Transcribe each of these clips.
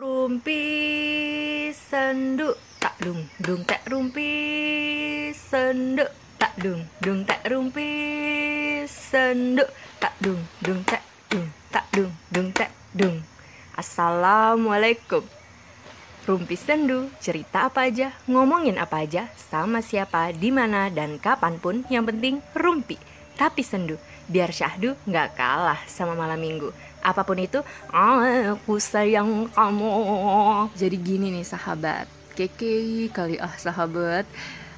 Rumpi sendu tak dung dung tak rumpi sendu tak dung dung tak rumpi sendu tak dung dung tak dung tak dung dung tak dung. Assalamualaikum. Rumpi sendu, cerita apa aja, ngomongin apa aja, sama siapa, di mana dan kapan pun, yang penting rumpi, tapi sendu, biar syahdu nggak kalah sama malam minggu. Apa pun itu, aku sayang kamu. Jadi gini nih sahabat, keke kali ah sahabat.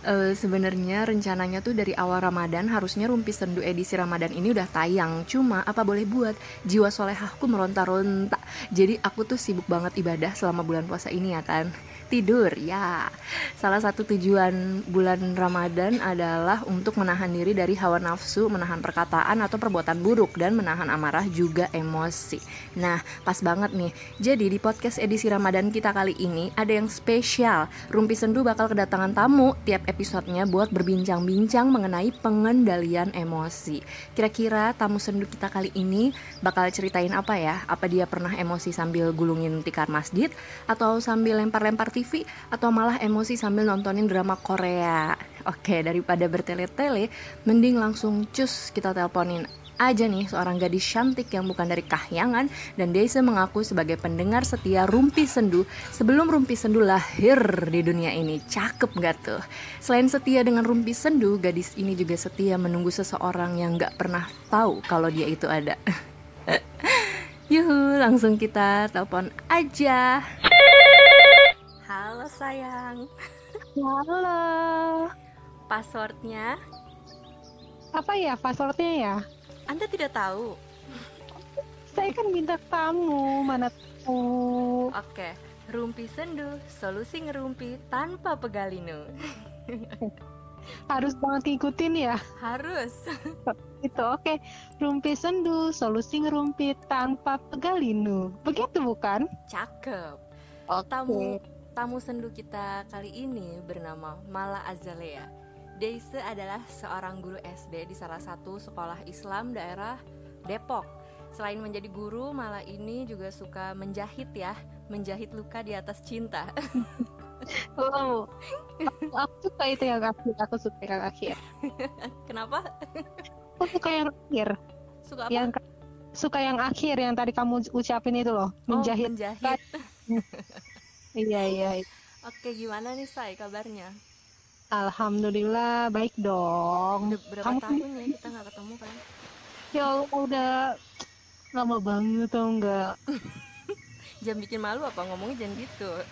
Uh, sebenarnya rencananya tuh dari awal Ramadan harusnya Rumpi Sendu edisi Ramadan ini udah tayang. Cuma apa boleh buat? Jiwa solehahku meronta-ronta. Jadi aku tuh sibuk banget ibadah selama bulan puasa ini ya kan tidur ya. Salah satu tujuan bulan Ramadan adalah untuk menahan diri dari hawa nafsu menahan perkataan atau perbuatan buruk dan menahan amarah juga emosi. Nah pas banget nih. Jadi di podcast edisi Ramadan kita kali ini ada yang spesial. Rumpi Sendu bakal kedatangan tamu tiap episodenya buat berbincang-bincang mengenai pengendalian emosi. Kira-kira tamu sendu kita kali ini bakal ceritain apa ya? Apa dia pernah emosi sambil gulungin tikar masjid atau sambil lempar-lempar TV atau malah emosi sambil nontonin drama Korea. Oke, daripada bertele-tele, mending langsung cus kita teleponin aja nih seorang gadis cantik yang bukan dari kahyangan dan Daisy mengaku sebagai pendengar setia Rumpi Sendu sebelum Rumpi Sendu lahir di dunia ini. Cakep gak tuh? Selain setia dengan Rumpi Sendu, gadis ini juga setia menunggu seseorang yang gak pernah tahu kalau dia itu ada. Yuhu, langsung kita telepon aja. Halo sayang. Halo. Passwordnya? Apa ya passwordnya ya? Anda tidak tahu. Saya kan minta tamu, mana tahu. Oke, rumpi sendu, solusi ngerumpi tanpa pegalinu. Harus banget ngikutin ya? Harus. Itu oke. Rumpi sendu, solusi ngerumpi tanpa pegalinu. Begitu bukan? Cakep. Oke. Tamu tamu sendu kita kali ini bernama Mala Azalea. Deise adalah seorang guru SD di salah satu sekolah Islam daerah Depok. Selain menjadi guru, Mala ini juga suka menjahit ya, menjahit luka di atas cinta. Oh, aku suka itu yang akhir. Aku suka yang akhir. Kenapa? Aku suka yang akhir. Suka apa? Yang suka yang akhir yang tadi kamu ucapin itu loh, menjahit. Oh, menjahit. Iya iya. iya. Oke, gimana nih Say kabarnya? Alhamdulillah baik dong. Udah berapa Kamu tahun ya kita nggak ketemu kan? Ya Allah udah lama banget tau enggak. Jangan bikin malu apa ngomongnya jangan gitu.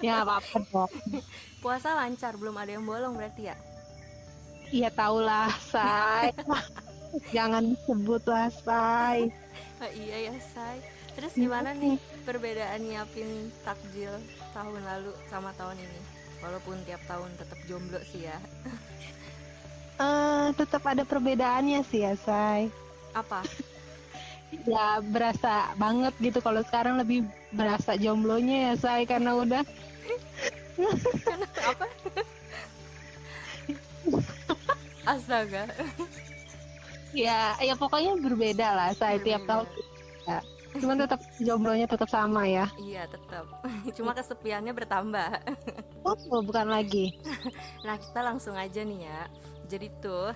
Ya apa-apa dong. Puasa lancar, belum ada yang bolong berarti ya? Iya tau lah, Say. Jangan disebut lah, Say. Oh, iya ya Say. Terus gimana nih perbedaan nyiapin takjil tahun lalu sama tahun ini? Walaupun tiap tahun tetap jomblo sih ya. Eh, tetap ada perbedaannya sih ya, Say. Apa? Ya berasa banget gitu kalau sekarang lebih berasa jomblonya ya, Say, karena udah apa? Astaga. ya ya pokoknya berbeda lah, Say, tiap Berbeda. tahun. Ya. Cuman tetap jomblonya tetap sama ya. Iya, tetap. Cuma kesepiannya bertambah. Oh, bukan lagi. Nah, kita langsung aja nih ya. Jadi tuh,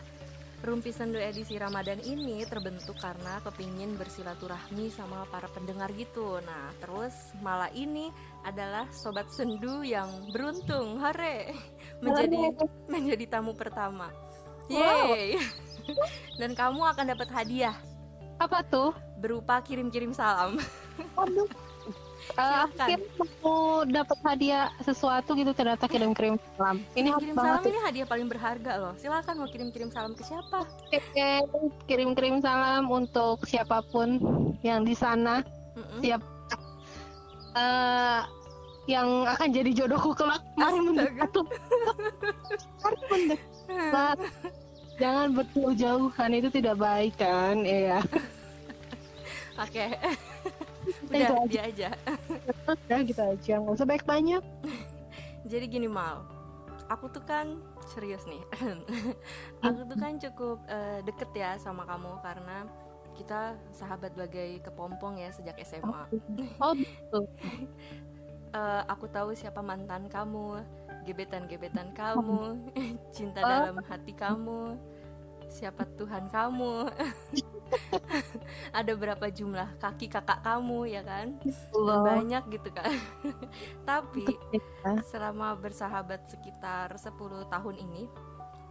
Rumpi Sendu edisi Ramadan ini terbentuk karena kepingin bersilaturahmi sama para pendengar gitu. Nah, terus malah ini adalah sobat sendu yang beruntung, hore, menjadi menjadi tamu pertama. Yeay. Dan kamu akan dapat hadiah Apa tuh? berupa kirim-kirim salam. Aduh. Eh, Silakan. akhirnya mau dapat hadiah sesuatu gitu ternyata kirim-kirim salam. Ini Kirim banget salam tuh. ini hadiah paling berharga loh. Silakan mau kirim-kirim salam ke siapa? Oke, kirim-kirim salam untuk siapa pun yang di sana, Mm-mm. siap eh yang akan jadi jodohku kelak. Mari Astaga. mendekat. Mari mendekat. Jangan berjauh-jauhan itu tidak baik kan, iya. Oke. Udah aja. dia aja. Udah gitu aja, nggak usah banyak-banyak. Jadi gini Mal, aku tuh kan serius nih. aku tuh kan cukup eh, deket ya sama kamu karena kita sahabat bagai kepompong ya sejak SMA. Oh, betul. Eh, aku tahu siapa mantan kamu, gebetan-gebetan kamu, cinta Oh. dalam hati kamu, siapa Tuhan kamu. Ada berapa jumlah kaki kakak kamu ya kan? Allah. banyak gitu kan. Tapi Ya. selama bersahabat sekitar 10 tahun ini,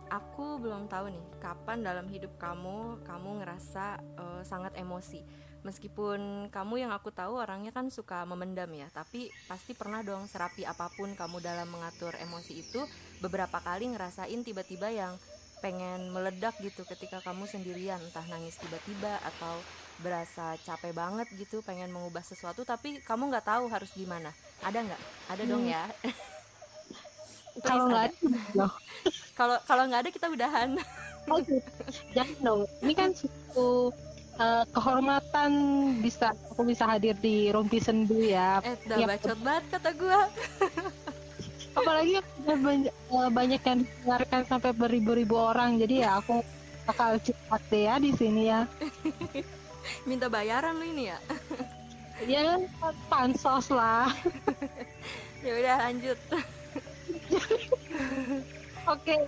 aku belum tahu nih kapan dalam hidup kamu kamu ngerasa eh, sangat emosi. Meskipun kamu yang aku tahu orangnya kan suka memendam ya, tapi pasti pernah dong serapi apa pun kamu dalam mengatur emosi itu beberapa kali ngerasain tiba-tiba yang pengen meledak gitu ketika kamu sendirian, entah nangis tiba-tiba atau berasa capek banget gitu pengen mengubah sesuatu tapi kamu nggak tahu harus gimana. Ada nggak? Ada dong Hmm. ya. Please, Kalau nggak ada. Kalau kalau nggak ada kita udahan. Oh, gitu. Jangan dong. Ini kan suatu eh, kehormatan bisa aku bisa hadir di Rumpi Sendu ya. Eh, udah Iya. bacot banget kata gua. Apalagi banyak, eh, banyak yang dengarkan sampai beribu-ribu orang. Jadi ya aku bakal cepat deh ya di sini ya. Minta bayaran lu ini ya. Ya pansos lah. Ya udah lanjut. Oke,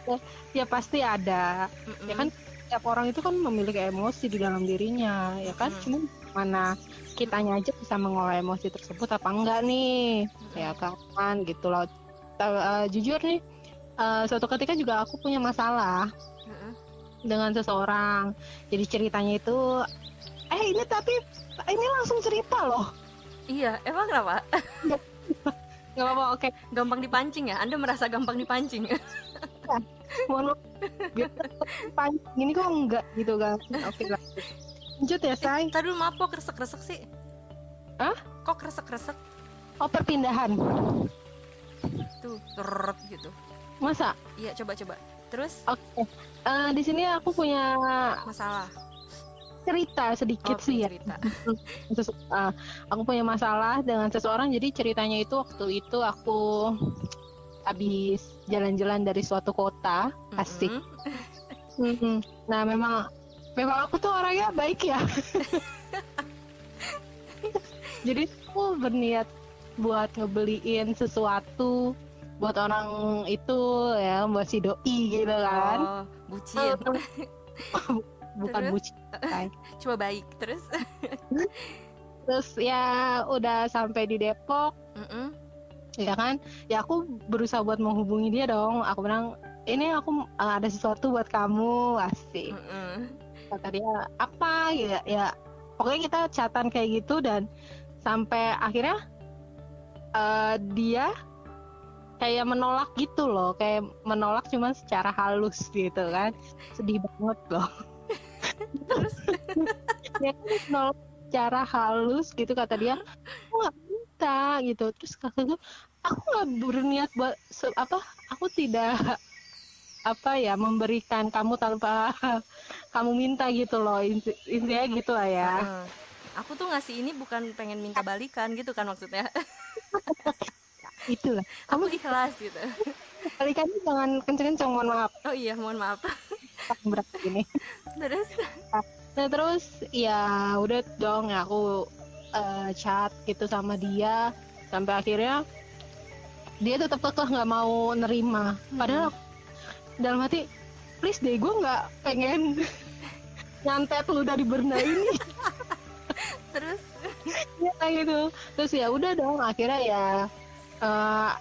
ya pasti ada. Ya kan setiap orang itu kan memiliki emosi di dalam dirinya, ya kan? Mm-mm. Cuma mana kitanya aja bisa mengolah emosi tersebut apa enggak nih? Ya kan, gitu loh. Eh, jujur nih, eh, suatu ketika juga aku punya masalah Mm-mm. dengan seseorang. Jadi ceritanya itu, eh ini tapi ini langsung cerita loh. Iya, emang kenapa? Gak apa-apa, oke. Gampang dipancing ya? Anda merasa gampang dipancing? Mohon maaf. Pancing ini kok enggak gitu kan? Oke lah. Lanjut ya, say. Tadi dulu maaf kok kresek-kresek sih? Hah? Kok kresek-kresek? Oh perpindahan. Tuh, terut gitu. Masa? Iya, coba-coba. Terus Oke. Eh, di sini aku punya masalah. cerita sedikit Oh, sih ya. cerita. Sesu- eh, aku punya masalah dengan seseorang. Jadi ceritanya itu waktu itu aku habis jalan-jalan dari suatu kota. Asik. Mm-mm. Mm-mm. Nah memang memang aku tuh orangnya baik ya. Jadi aku berniat buat ngebeliin sesuatu buat orang itu ya buat si doi gitu kan. Oh, bucin. Bukan Terus? bucin. kan. Coba baik. Terus? Terus ya udah sampai di Depok Mm-mm. Ya kan? Ya aku berusaha buat menghubungi dia dong. Aku bilang ini aku uh, ada sesuatu buat kamu. Asik. Mm-mm. kata dia apa? Ya ya pokoknya kita catatan kayak gitu dan sampai akhirnya uh, dia kayak menolak gitu loh. Kayak menolak cuman secara halus gitu kan. Sedih banget loh. Terus? ya kan menolak secara halus gitu kata dia. Aku nggak minta gitu. Terus gue aku nggak berniat buat apa aku tidak apa ya memberikan kamu tanpa kamu minta gitu loh Inti- intinya gitu lah ya Heeh. Aku tuh ngasih ini bukan pengen minta balikan gitu kan maksudnya. itulah Aku ikhlas gitu. kali kan jangan kenceng-kenceng mohon maaf Oh iya, mohon maaf. berat ini Terus? nah terus ya udah dong aku eh, chat gitu sama dia sampai akhirnya dia tetap kekeh nggak mau nerima. Padahal aku- dalam hati please deh gue nggak pengen nyantet lu dari Berna ini. Terus? ya gitu. Terus ya udah dong akhirnya ya eh,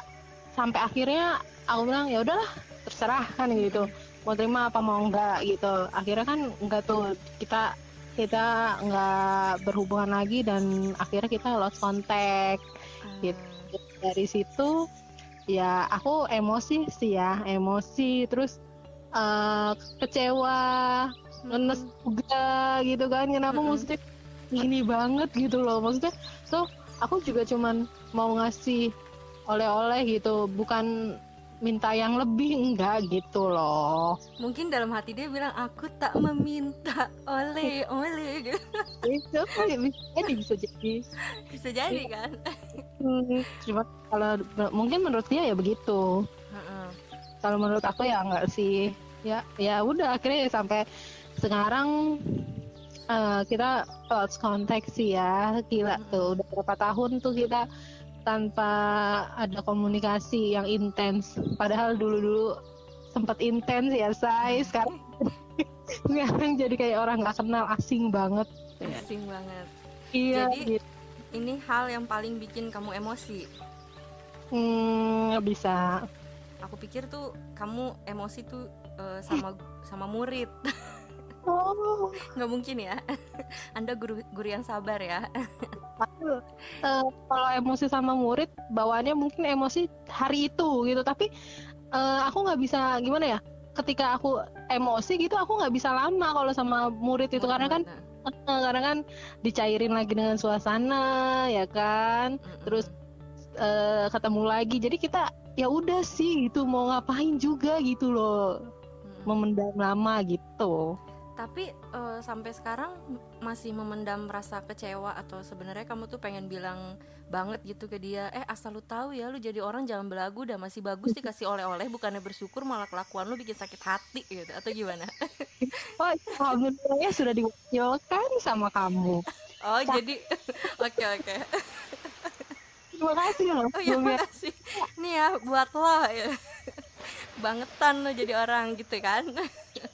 sampai akhirnya aku bilang ya udahlah terserah kan gitu. Mau terima apa mau enggak gitu. Akhirnya kan enggak tuh kita kita nggak berhubungan lagi dan akhirnya kita lost contact. Gitu. dari situ ya aku emosi sih ya emosi terus eh, kecewa ngenes juga gitu kan kenapa Mm-mm. maksudnya gini banget gitu loh maksudnya so aku juga cuman mau ngasih oleh-oleh gitu bukan minta yang lebih enggak gitu loh. Mungkin dalam hati dia bilang aku tak meminta. Oleh oleh. Gitu. itu bisa jadi bisa jadi. Bisa jadi kan? Hmm, cuma kalau mungkin menurut dia ya begitu. Heeh. kalau menurut aku ya enggak sih. Ya ya udah akhirnya sampai sekarang uh, kita lost contact sih ya. Gila tuh udah berapa tahun tuh kita tanpa ada komunikasi yang intens. Padahal dulu-dulu sempat intens ya say. Sekarang sekarang jadi kayak orang nggak kenal asing banget. Asing banget. Iya Jadi- gitu. ini hal yang paling bikin kamu emosi? Hmm, nggak bisa. Aku pikir tuh kamu emosi tuh eh, sama sama murid oh. Nggak mungkin ya. Anda guru guru yang sabar ya. Eh, kalau emosi sama murid bawaannya mungkin emosi hari itu gitu. Tapi eh, aku nggak bisa gimana ya? Ketika aku emosi gitu aku nggak bisa lama kalau sama murid itu. Karena kan Nah, karena kan dicairin lagi dengan suasana ya kan? Mm-mm. terus eh, ketemu lagi. Jadi kita ya udah sih gitu mau ngapain juga gitu loh. Mm-mm. memendam lama gitu tapi eh, sampai sekarang masih memendam rasa kecewa atau sebenarnya kamu tuh pengen bilang banget gitu ke dia eh asal lu tahu ya lu jadi orang jangan belagu udah masih bagus dikasih oleh-oleh bukannya bersyukur malah kelakuan lu bikin sakit hati gitu atau gimana? Oh alhamdulillah sudah diwakilkan sama kamu. Oh jadi oke oke. Terima kasih loh oh iya Bumi. makasih. Nih ya buat lo ya bangetan lo jadi orang gitu kan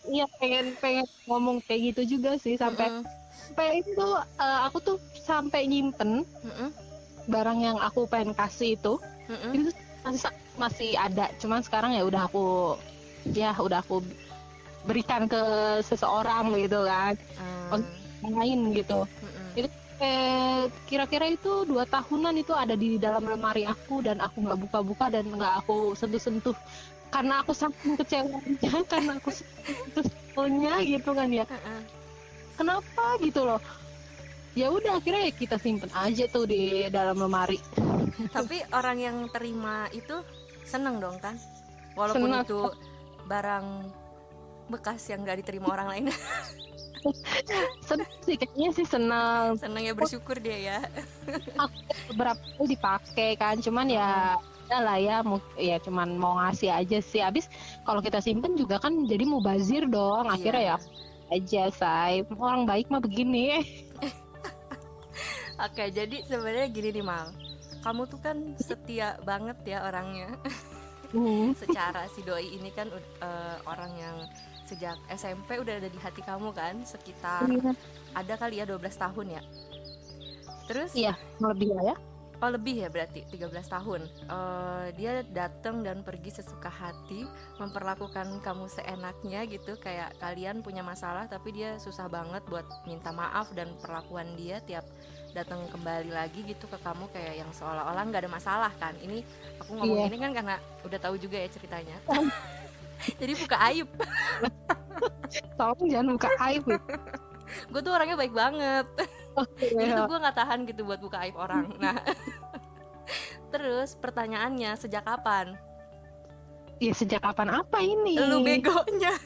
iya pengen pengen ngomong kayak gitu juga sih sampai Mm-mm. sampai itu eh, aku tuh sampai nyimpen Mm-mm. barang yang aku pengen kasih itu Mm-mm. itu masih masih ada cuman sekarang ya udah aku ya udah aku berikan ke seseorang gitu kan Ah, main gitu mm-mm. eh kira-kira itu dua tahunan itu ada di dalam lemari aku dan aku nggak buka-buka dan nggak aku sentuh-sentuh karena aku saking kecewanya karena aku sentuhnya gitu kan ya. Kenapa gitu loh? Ya udah akhirnya ya kita simpen aja tuh di dalam lemari. Tapi orang yang terima itu seneng dong kan? Walaupun Seneng. itu barang bekas yang gak diterima orang lain. Seneng sih kayaknya sih senang Seneng ya bersyukur dia ya. Beberapa kali dipakai kan cuman ya ya lah ya ya cuman mau ngasih aja sih. Habis kalau kita simpen juga kan jadi mubazir dong. Akhirnya ya aja say. Orang baik mah begini. Oke jadi sebenarnya gini nih Mal. Kamu tuh kan setia banget ya orangnya. Hmm. Secara si Doi ini kan eh, orang yang sejak SMP udah ada di hati kamu kan Sekitar Iya. ada kali ya 12 tahun ya? Terus Iya, lebih ya. Oh lebih ya berarti 13 tahun. Eh, Dia datang dan pergi sesuka hati Memperlakukan kamu seenaknya gitu. Kayak kalian punya masalah Tapi dia susah banget buat minta maaf Dan perlakuan dia tiap datang kembali lagi gitu ke kamu Kayak yang seolah-olah nggak ada masalah kan. Ini aku ngomong Iya. ini kan karena udah tahu juga ya ceritanya. Jadi buka aib. Tolong jangan buka aib. Gue tuh orangnya baik banget Jadi Iya. tuh gue nggak tahan gitu buat buka aib orang Nah Terus pertanyaannya sejak kapan? Ya sejak kapan apa ini? Lu begonya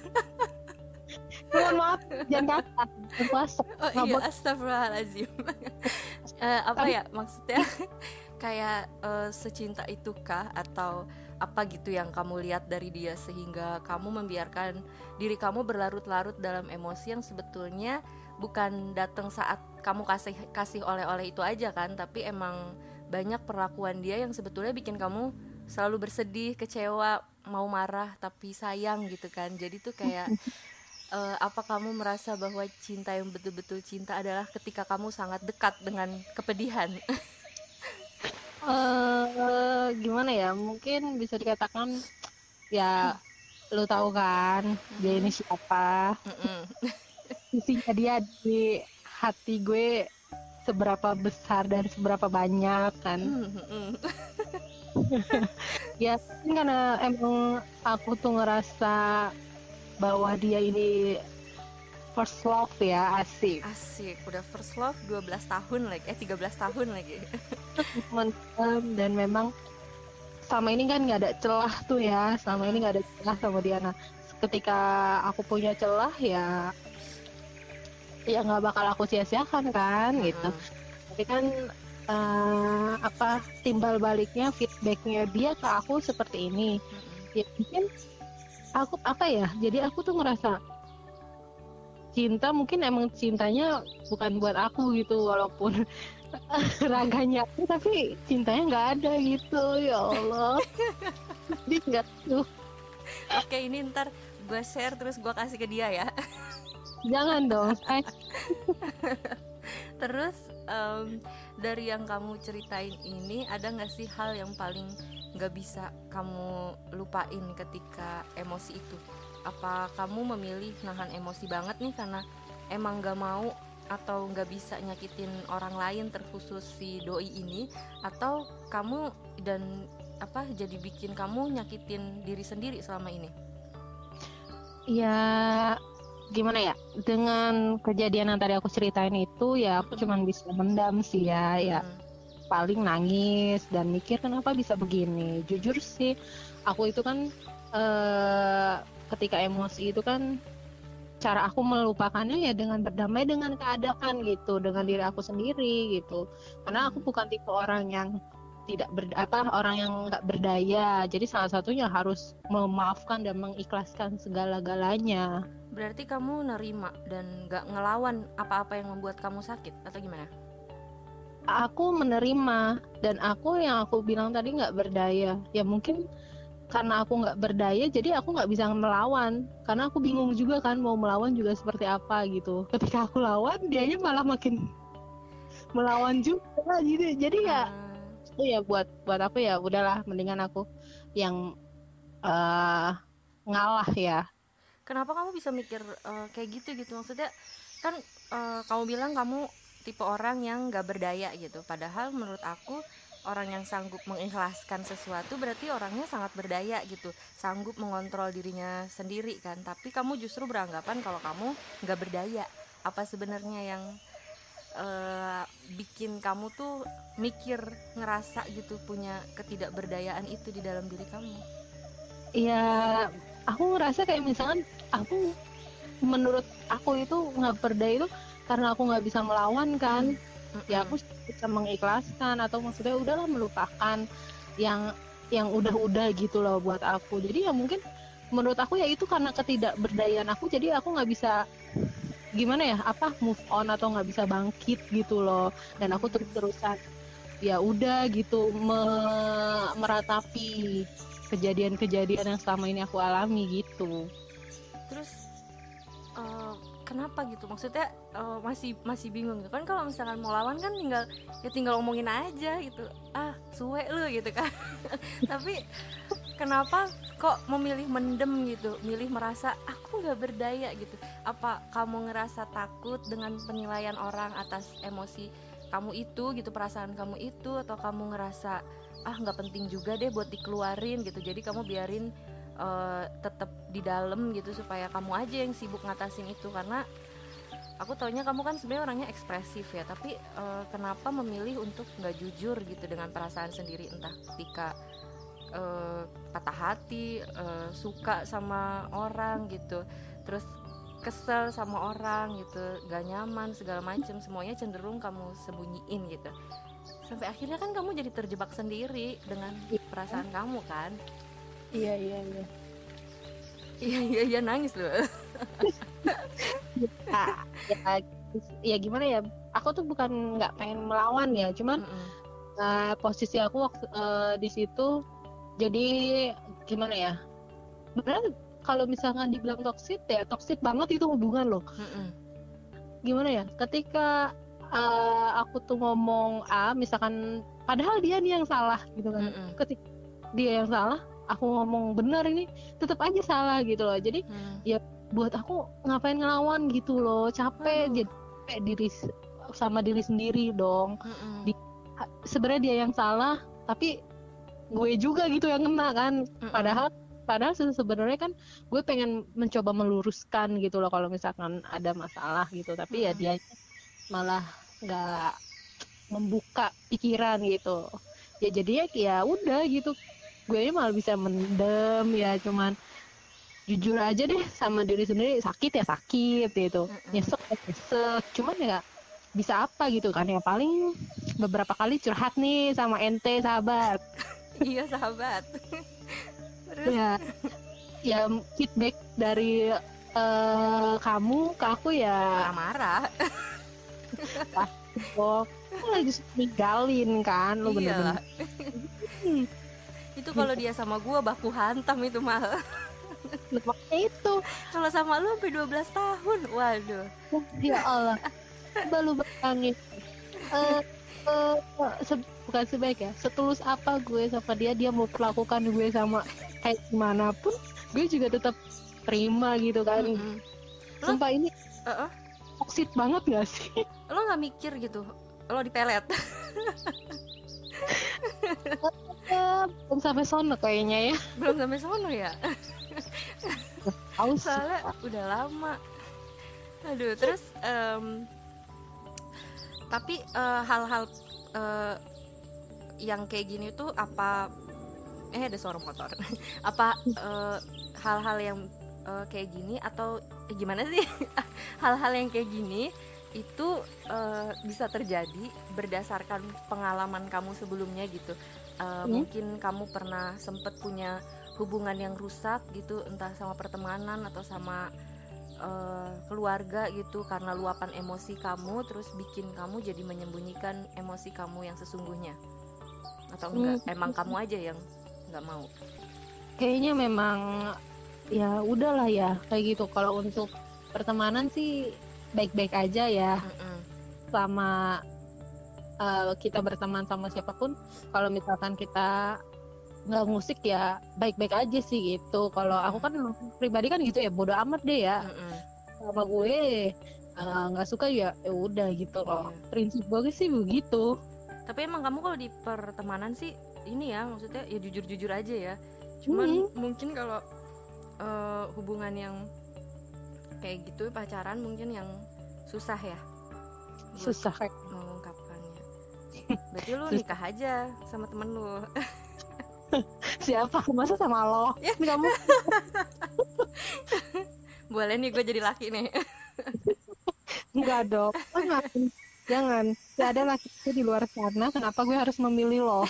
Mohon maaf, jangan kata. Puasa. Oh iya, astagfirullahaladzim Eh, Apa Tapi- ya maksudnya Kayak eh, secinta itukah Atau apa gitu yang kamu lihat dari dia Sehingga kamu membiarkan diri kamu berlarut-larut dalam emosi yang sebetulnya Bukan datang saat kamu kasih kasih oleh-oleh itu aja kan Tapi emang banyak perlakuan dia yang sebetulnya bikin kamu selalu bersedih, kecewa, mau marah tapi sayang gitu kan Jadi tuh kayak eh, apa kamu merasa bahwa cinta yang betul-betul cinta adalah ketika kamu sangat dekat dengan kepedihan? Eh, gimana ya? Mungkin bisa dikatakan ya lu tahu kan dia ini siapa sisinya dia di hati gue seberapa besar dan seberapa banyak kan Mm-mm. ya mungkin karena emang aku tuh ngerasa bahwa dia ini first love ya asik Asik, udah first love 12 tahun lagi, eh 13 tahun lagi. Mantap. dan memang selama ini kan nggak ada celah tuh ya selama ini nggak ada celah sama dia nah ketika aku punya celah ya ya nggak bakal aku sia-siakan kan gitu. Tapi kan eh, apa timbal baliknya feedbacknya dia ke aku seperti ini. Mm-mm. ya mungkin aku apa ya jadi aku tuh ngerasa cinta mungkin emang cintanya bukan buat aku gitu walaupun raganya aku tapi cintanya nggak ada gitu ya Allah. Jadi nggak tuh? Oke ini ntar gue share terus gue kasih ke dia ya jangan dong. Saya terus um, dari yang kamu ceritain ini ada nggak sih hal yang paling nggak bisa kamu lupain ketika emosi itu? Apa kamu memilih nahan emosi banget nih karena emang nggak mau atau nggak bisa nyakitin orang lain terkhusus si doi ini? Atau kamu dan apa jadi bikin kamu nyakitin diri sendiri selama ini? Ya gimana ya dengan kejadian yang tadi aku ceritain itu ya aku cuman bisa mendam sih ya ya Hmm. paling nangis dan mikir kenapa bisa begini? Jujur sih aku itu kan eh, ketika emosi itu kan cara aku melupakannya ya dengan berdamai dengan keadaan gitu dengan diri aku sendiri gitu. Karena aku bukan tipe orang yang tidak ber, apa orang yang nggak berdaya. Jadi salah satunya harus memaafkan dan mengikhlaskan segala-galanya berarti kamu nerima dan nggak ngelawan apa-apa yang membuat kamu sakit atau gimana? Aku menerima dan aku yang aku bilang tadi nggak berdaya. Ya mungkin karena aku nggak berdaya jadi aku nggak bisa melawan. Karena aku bingung juga kan mau melawan juga seperti apa gitu. Ketika aku lawan dianya malah makin melawan juga gitu jadi ya Ah, itu ya buat buat aku ya udahlah mendingan aku yang eh ngalah ya kenapa kamu bisa mikir eh, kayak gitu gitu? Maksudnya kan eh, kamu bilang kamu tipe orang yang nggak berdaya gitu. Padahal menurut aku orang yang sanggup mengikhlaskan sesuatu berarti orangnya sangat berdaya gitu. Sanggup mengontrol dirinya sendiri kan. Tapi kamu justru beranggapan kalau kamu nggak berdaya. Apa sebenarnya yang eh, bikin kamu tuh mikir ngerasa gitu punya ketidakberdayaan itu di dalam diri kamu? Ya aku ngerasa kayak misalkan aku menurut aku itu nggak berdaya itu karena aku nggak bisa melawan kan. Ya aku bisa mengikhlaskan atau maksudnya udahlah melupakan yang yang udah-udah gitu loh buat aku. Jadi ya mungkin menurut aku ya itu karena ketidakberdayaan aku jadi aku nggak bisa gimana ya apa move on atau nggak bisa bangkit gitu loh. Dan aku terus-terusan ya udah gitu me- meratapi kejadian-kejadian yang selama ini aku alami gitu. Terus eh, kenapa gitu? Maksudnya eh, masih masih bingung gitu. Kan kalau misalkan mau lawan kan tinggal ya tinggal omongin aja gitu. Ah suwe lu gitu kan. Tapi kenapa kok memilih mendem gitu? Milih merasa aku nggak berdaya gitu. Apa kamu ngerasa takut dengan penilaian orang atas emosi kamu itu gitu perasaan kamu itu? Atau kamu ngerasa ah nggak penting juga deh buat dikeluarin gitu. Jadi kamu biarin eh, tetap di dalam gitu supaya kamu aja yang sibuk ngatasin itu. Karena aku taunya kamu kan sebenarnya orangnya ekspresif ya. Tapi eh, kenapa memilih untuk nggak jujur gitu dengan perasaan sendiri? Entah ketika eh, patah hati eh, suka sama orang gitu terus kesel sama orang gitu gak nyaman segala macem semuanya cenderung kamu sembunyiin gitu sampai akhirnya kan kamu jadi terjebak sendiri dengan perasaan kamu kan? Iya iya iya. Iya iya iya nangis loh. Ah, ya, ya gimana ya? Aku tuh bukan nggak pengen melawan ya cuman Mm-mm. eh, posisi aku waktu eh, di situ jadi gimana ya? Benar kalau misalkan dibilang toksik ya toksik banget itu hubungan loh. Mm-mm. gimana ya? Ketika eh, aku tuh ngomong A misalkan padahal dia nih yang salah gitu kan Mm-mm. ketika dia yang salah aku ngomong benar ini tetap aja salah gitu loh jadi Mm. buat aku ngapain ngelawan gitu loh capek Aduh. jadi capek diri sama diri sendiri dong Mm-mm. Di- sebenarnya dia yang salah tapi gue juga gitu yang kena kan Mm-mm. padahal padahal se- sebenarnya kan gue pengen mencoba meluruskan gitu loh kalau misalkan ada masalah gitu tapi ya dia malah nggak membuka pikiran gitu. Ya jadinya ya udah gitu. Gue malah bisa mendem ya cuman jujur aja deh sama diri sendiri sakit ya sakit gitu. Nyesek ya nyesek cuman ya bisa apa gitu kan ya paling beberapa kali curhat nih sama ente sahabat. Iya sahabat. Terus? Ya ya feedback dari eh kamu ke aku ya marah-marah oh lu lagi ninggalin kan lu iyalah bener-bener. Hmm, itu kalau dia sama gua baku hantam itu mah makanya itu. Kalau sama lu sampai 12 tahun waduh. Ya Allah. Coba lu bayangin. Eh eh, se- bukan sebaik ya setulus apa gue sama dia dia mau perlakukan gue sama kayak gimana pun gue juga tetap terima gitu kan. Mm-mm. Lo- sumpah ini Uh-uh. Toxic banget gak sih? Lo nggak mikir gitu lo dipelet Eh, belum sampai sono kayaknya ya. Belum sampai sono ya? Soalnya udah lama. Aduh terus em, tapi eh, hal-hal eh, yang kayak gini tuh apa eh ada suara motor. Apa hal-hal yang eh, kayak gini atau eh, gimana sih? Hal-hal yang kayak gini itu eh, bisa terjadi berdasarkan pengalaman kamu sebelumnya gitu. Eh, mungkin kamu pernah sempet punya hubungan yang rusak gitu entah sama pertemanan atau sama eh, keluarga gitu karena luapan emosi kamu terus bikin kamu jadi menyembunyikan emosi kamu yang sesungguhnya. Atau enggak? Hmm. emang kamu aja yang nggak mau? Kayaknya memang ya udahlah ya kayak gitu kalau untuk pertemanan sih baik-baik aja ya Mm-mm. sama eh, kita berteman sama siapa pun kalau misalkan kita nggak musik ya baik-baik aja sih gitu kalau aku kan pribadi kan gitu ya bodo amat deh ya Mm-mm. sama gue eh, nggak suka ya ya udah gitu loh Iya. prinsip gue sih begitu tapi emang kamu kalau di pertemanan sih ini ya maksudnya ya jujur-jujur aja ya cuman Hmm. mungkin kalau eh, hubungan yang kayak gitu pacaran mungkin yang susah ya? Susah. kayak mengungkapkannya. Berarti lu nikah aja sama temen lu. Siapa? Masa sama lo? Ya. kamu? Boleh nih gue jadi laki nih. Enggak dong, jangan. Jangan. Gak ada laki-laki di luar sana, kenapa gue harus memilih lo?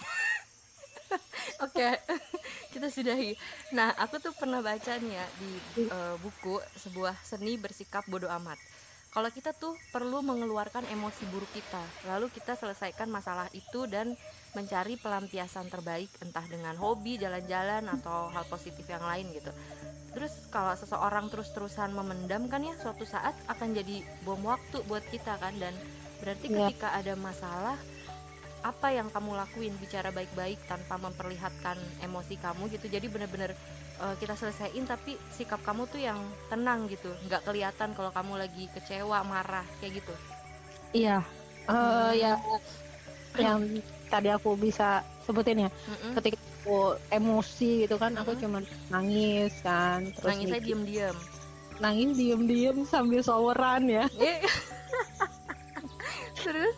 Oke, kita sudahi. Nah, aku tuh pernah baca nih ya di eh, buku sebuah seni bersikap bodoh amat. Kalau kita tuh perlu mengeluarkan emosi buruk kita, lalu kita selesaikan masalah itu dan mencari pelampiasan terbaik, entah dengan hobi, jalan-jalan atau hal positif yang lain gitu. Terus kalau seseorang terus-terusan memendam kan ya, suatu saat akan jadi bom waktu buat kita kan, dan berarti Iya. ketika ada masalah apa yang kamu lakuin? Bicara baik-baik tanpa memperlihatkan emosi kamu gitu. Jadi bener-bener eh, kita selesaiin tapi sikap kamu tuh yang tenang gitu. Nggak kelihatan kalau kamu lagi kecewa marah kayak gitu. Iya. Eh ya yang tadi aku bisa sebutin ya, Mm-mm. ketika aku emosi gitu kan, aku Mm-mm. cuma nangis kan, terus nangisnya mikir- diem-diem. Nangis diem-diem sambil showeran ya. Terus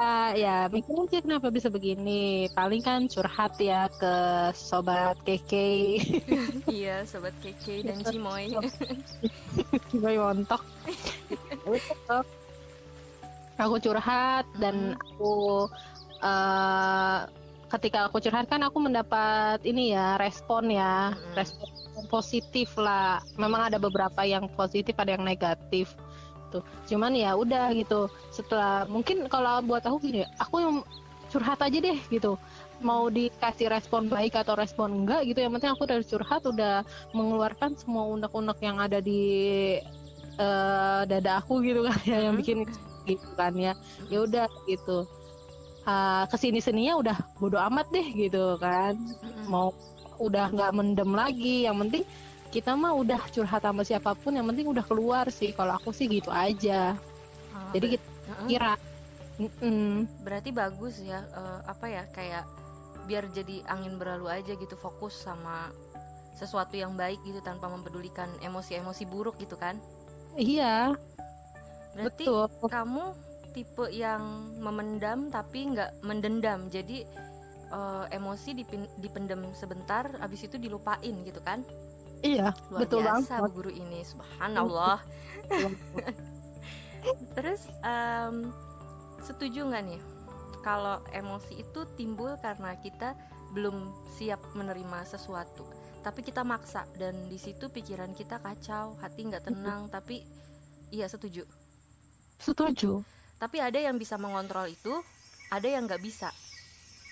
Ah, ya mikir aja kenapa bisa begini. Paling kan curhat ya ke sobat keke, iya sobat keke dan cimoy. gue montok. aku curhat dan aku eh ketika aku curhat kan aku mendapat ini ya respon ya. Mm-mm. respon positif lah. Memang ada beberapa yang positif ada yang negatif tuh cuman ya udah gitu. Setelah mungkin kalau buat aku gini aku yang curhat aja deh gitu. Mau dikasih respon baik atau respon enggak gitu yang penting aku udah curhat udah mengeluarkan semua unek-unek yang ada di eh, dada aku gitu kan ya yang Mhm. bikin gitu kan ya. Ya udah gitu. Ah, ke sini sininya udah bodo amat deh gitu kan. Mm-mm. mau udah nggak mendem lagi. Yang penting kita mah udah curhat sama siapa pun yang penting udah keluar sih. Kalau aku sih gitu aja. Ah, jadi kita kira Mm-mm. berarti bagus ya eh, apa ya kayak biar jadi angin berlalu aja gitu fokus sama sesuatu yang baik gitu tanpa mempedulikan emosi-emosi buruk gitu kan? Iya. Berarti betul. kamu tipe yang memendam tapi nggak mendendam. Jadi eh, emosi dipin- dipendam sebentar abis itu dilupain gitu kan iya luar Betul biasa banget. bu guru ini subhanallah. Terus em, setuju nggak nih kalau emosi itu timbul karena kita belum siap menerima sesuatu tapi kita maksa dan di situ pikiran kita kacau hati nggak tenang tapi iya setuju? Setuju. Tapi ada yang bisa mengontrol itu ada yang nggak bisa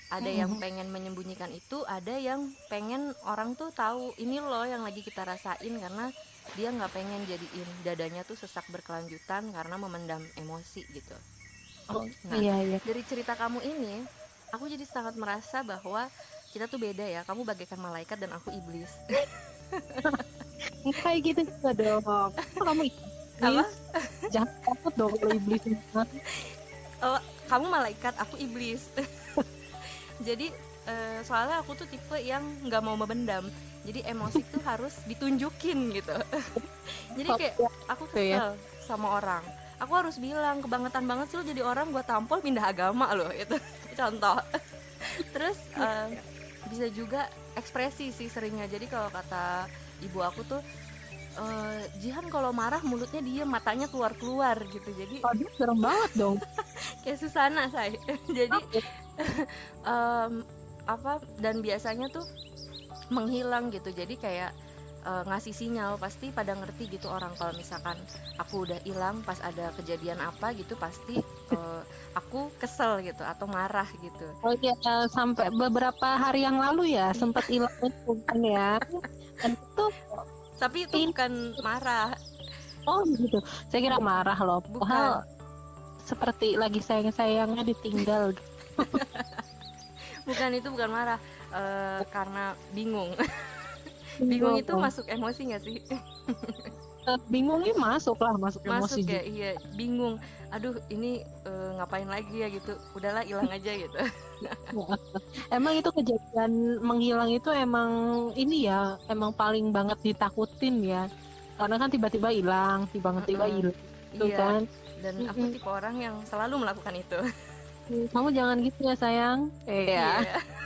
ada yang pengen menyembunyikan itu ada yang pengen orang tuh tahu ini loh yang lagi kita rasain karena dia nggak pengen jadiin dadanya tuh sesak berkelanjutan karena memendam emosi gitu. Oh, Nah, iya iya. dari cerita kamu ini aku jadi sangat merasa bahwa kita tuh beda ya kamu bagaikan malaikat dan aku iblis. Kayak gitu juga dong. Kamu iblis? Jangan takut dong kalau iblis. Oh, kamu malaikat aku iblis jadi eh, soalnya aku tuh tipe yang nggak mau memendam jadi emosi tuh harus ditunjukin gitu. Jadi kayak aku ya. kesel sama orang. Aku harus bilang kebangetan banget sih lo jadi orang gua tampol pindah agama loh itu contoh. Terus eh, bisa juga ekspresi sih seringnya. Jadi kalau kata ibu aku tuh eh, Jihan kalau marah mulutnya dia matanya keluar keluar gitu. Jadi Aduh, serem banget dong. kayak Susana saya jadi em, apa dan biasanya tuh menghilang gitu jadi kayak eh, ngasih sinyal pasti pada ngerti gitu orang kalau misalkan aku udah hilang pas ada kejadian apa gitu pasti eh, aku kesel gitu atau marah gitu Oh iya, eh, sampai beberapa hari yang lalu ya sempat hilang itu kan ya. Dan itu tapi itu bukan marah oh gitu. Saya kira marah loh. Bukan. Padahal seperti lagi sayang-sayangnya ditinggal. bukan itu bukan marah Eh, karena bingung bingung itu masuk emosi nggak sih Eh, bingungnya masuk lah masuk, emosi masuk ya iya bingung aduh ini eh, ngapain lagi ya gitu udahlah hilang aja gitu juga. Emang itu kejadian menghilang itu emang ini ya emang paling banget ditakutin ya. Karena kan tiba-tiba hilang, tiba-tiba hilang. Gitu iya kan. dan aku Mm-mm. tipe orang yang selalu melakukan itu Kamu jangan gitu ya sayang. Iya. Iya.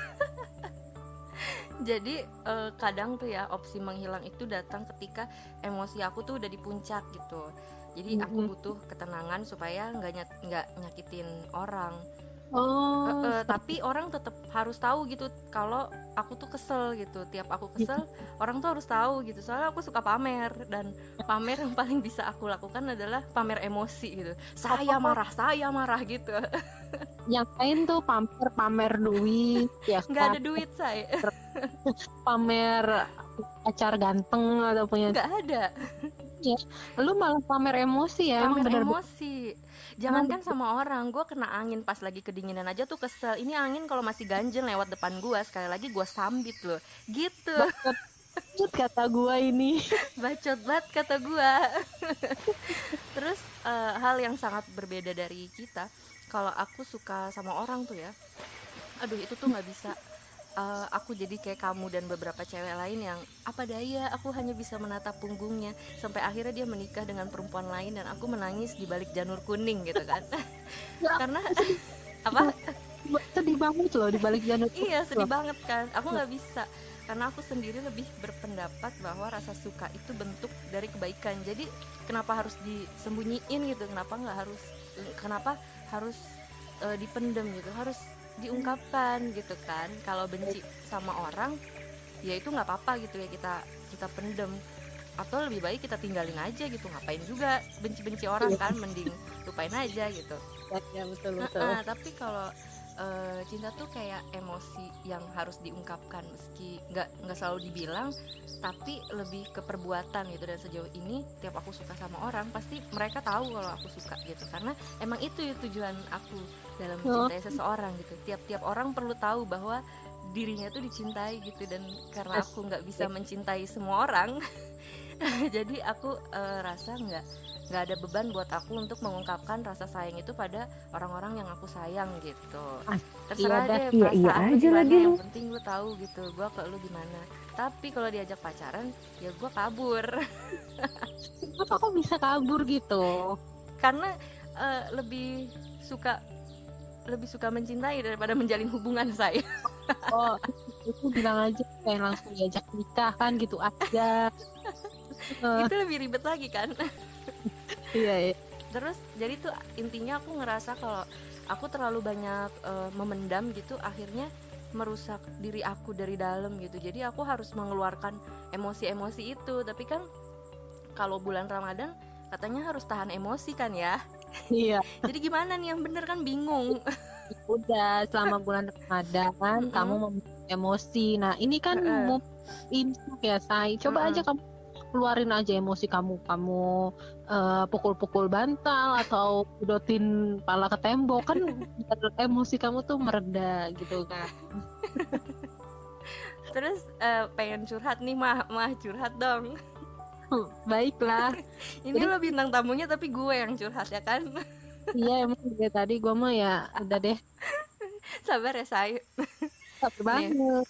jadi eh, kadang tuh ya opsi menghilang itu datang ketika emosi aku tuh udah di puncak gitu jadi aku butuh ketenangan supaya nggak nyat- nggak nyakitin orang Oh. Eh, eh, tapi orang tetap harus tahu gitu kalau aku tuh kesel gitu tiap aku kesel orang tuh harus tahu gitu soalnya aku suka pamer dan pamer yang paling bisa aku lakukan adalah pamer emosi gitu saya marah saya marah gitu Yang lain tuh pamer pamer duit, ya nggak ada kan? duit saya pamer pacar ganteng atau punya. nggak ada Lu malah pamer emosi ya, emang pamer bener emosi jangankan sama orang. Gue kena angin pas lagi kedinginan aja tuh kesel. Ini angin kalau masih ganjel lewat depan gue sekali lagi gue sambit loh. Gitu. Banget kata gua ini. bacot banget kata gua. Terus eh, hal yang sangat berbeda dari kita kalau aku suka sama orang tuh ya. Aduh itu tuh nggak bisa Eh, aku jadi kayak kamu dan beberapa cewek lain yang apa daya? Aku hanya bisa menatap punggungnya. Sampai akhirnya dia menikah dengan perempuan lain dan aku menangis di balik janur kuning gitu kan. Karena apa? Sedih banget loh di balik janur. Iya sedih banget kan. Aku nggak bisa Karena aku sendiri lebih berpendapat bahwa rasa suka itu bentuk dari kebaikan. Jadi kenapa harus disembunyiin gitu? Kenapa nggak harus Kenapa harus eh, dipendem gitu? Harus diungkapkan gitu kan. Kalau benci sama orang Ya itu nggak apa-apa gitu ya kita kita pendem. Atau lebih baik kita tinggalin aja gitu ngapain juga benci-benci orang kan mending lupain aja gitu. Ya betul betul. Nah, tapi kalau eh, cinta tuh kayak emosi yang harus diungkapkan meski nggak nggak selalu dibilang, tapi lebih ke perbuatan gitu dan sejauh ini tiap aku suka sama orang pasti mereka tahu kalau aku suka gitu karena emang itu ya tujuan aku dalam Oh. mencintai seseorang gitu. Tiap-tiap orang perlu tahu bahwa dirinya tuh dicintai gitu dan karena aku nggak bisa mencintai semua orang, jadi aku eh, rasa nggak nggak ada beban buat aku untuk mengungkapkan rasa sayang itu pada orang-orang yang aku sayang gitu Ah, terserah iya deh iya, iya perasaan aja gimana, lagi yang lu. penting lu tahu gitu gua ke lu gimana tapi kalau diajak pacaran ya gua kabur Kenapa kok bisa kabur gitu? karena eh, lebih suka lebih suka mencintai daripada menjalin hubungan saya Oh, itu bilang aja kayak langsung diajak nikah kan gitu aja. Eh, itu lebih ribet lagi kan. Iya, iya. terus jadi tuh intinya aku ngerasa kalau aku terlalu banyak eh, memendam gitu akhirnya merusak diri aku dari dalam gitu. Jadi aku harus mengeluarkan emosi-emosi itu. Tapi kan kalau bulan Ramadan katanya harus tahan emosi kan ya? Iya. Jadi gimana nih? Yang bener kan bingung. Udah selama bulan Ramadan Mm-mm. kamu memiliki emosi. Nah ini kan Heeh. mau imsak ya say coba Mm-mm. aja kamu keluarin aja emosi kamu kamu eh, pukul-pukul bantal atau udotin pala ke tembok. Kan emosi kamu tuh mereda gitu kan terus eh, pengen curhat nih mah. Mah curhat dong. Baiklah. Ini lo bintang tamunya tapi gue yang curhat ya kan? Iya emang dari tadi gue mah ya udah deh. Sabar ya say. Capek banget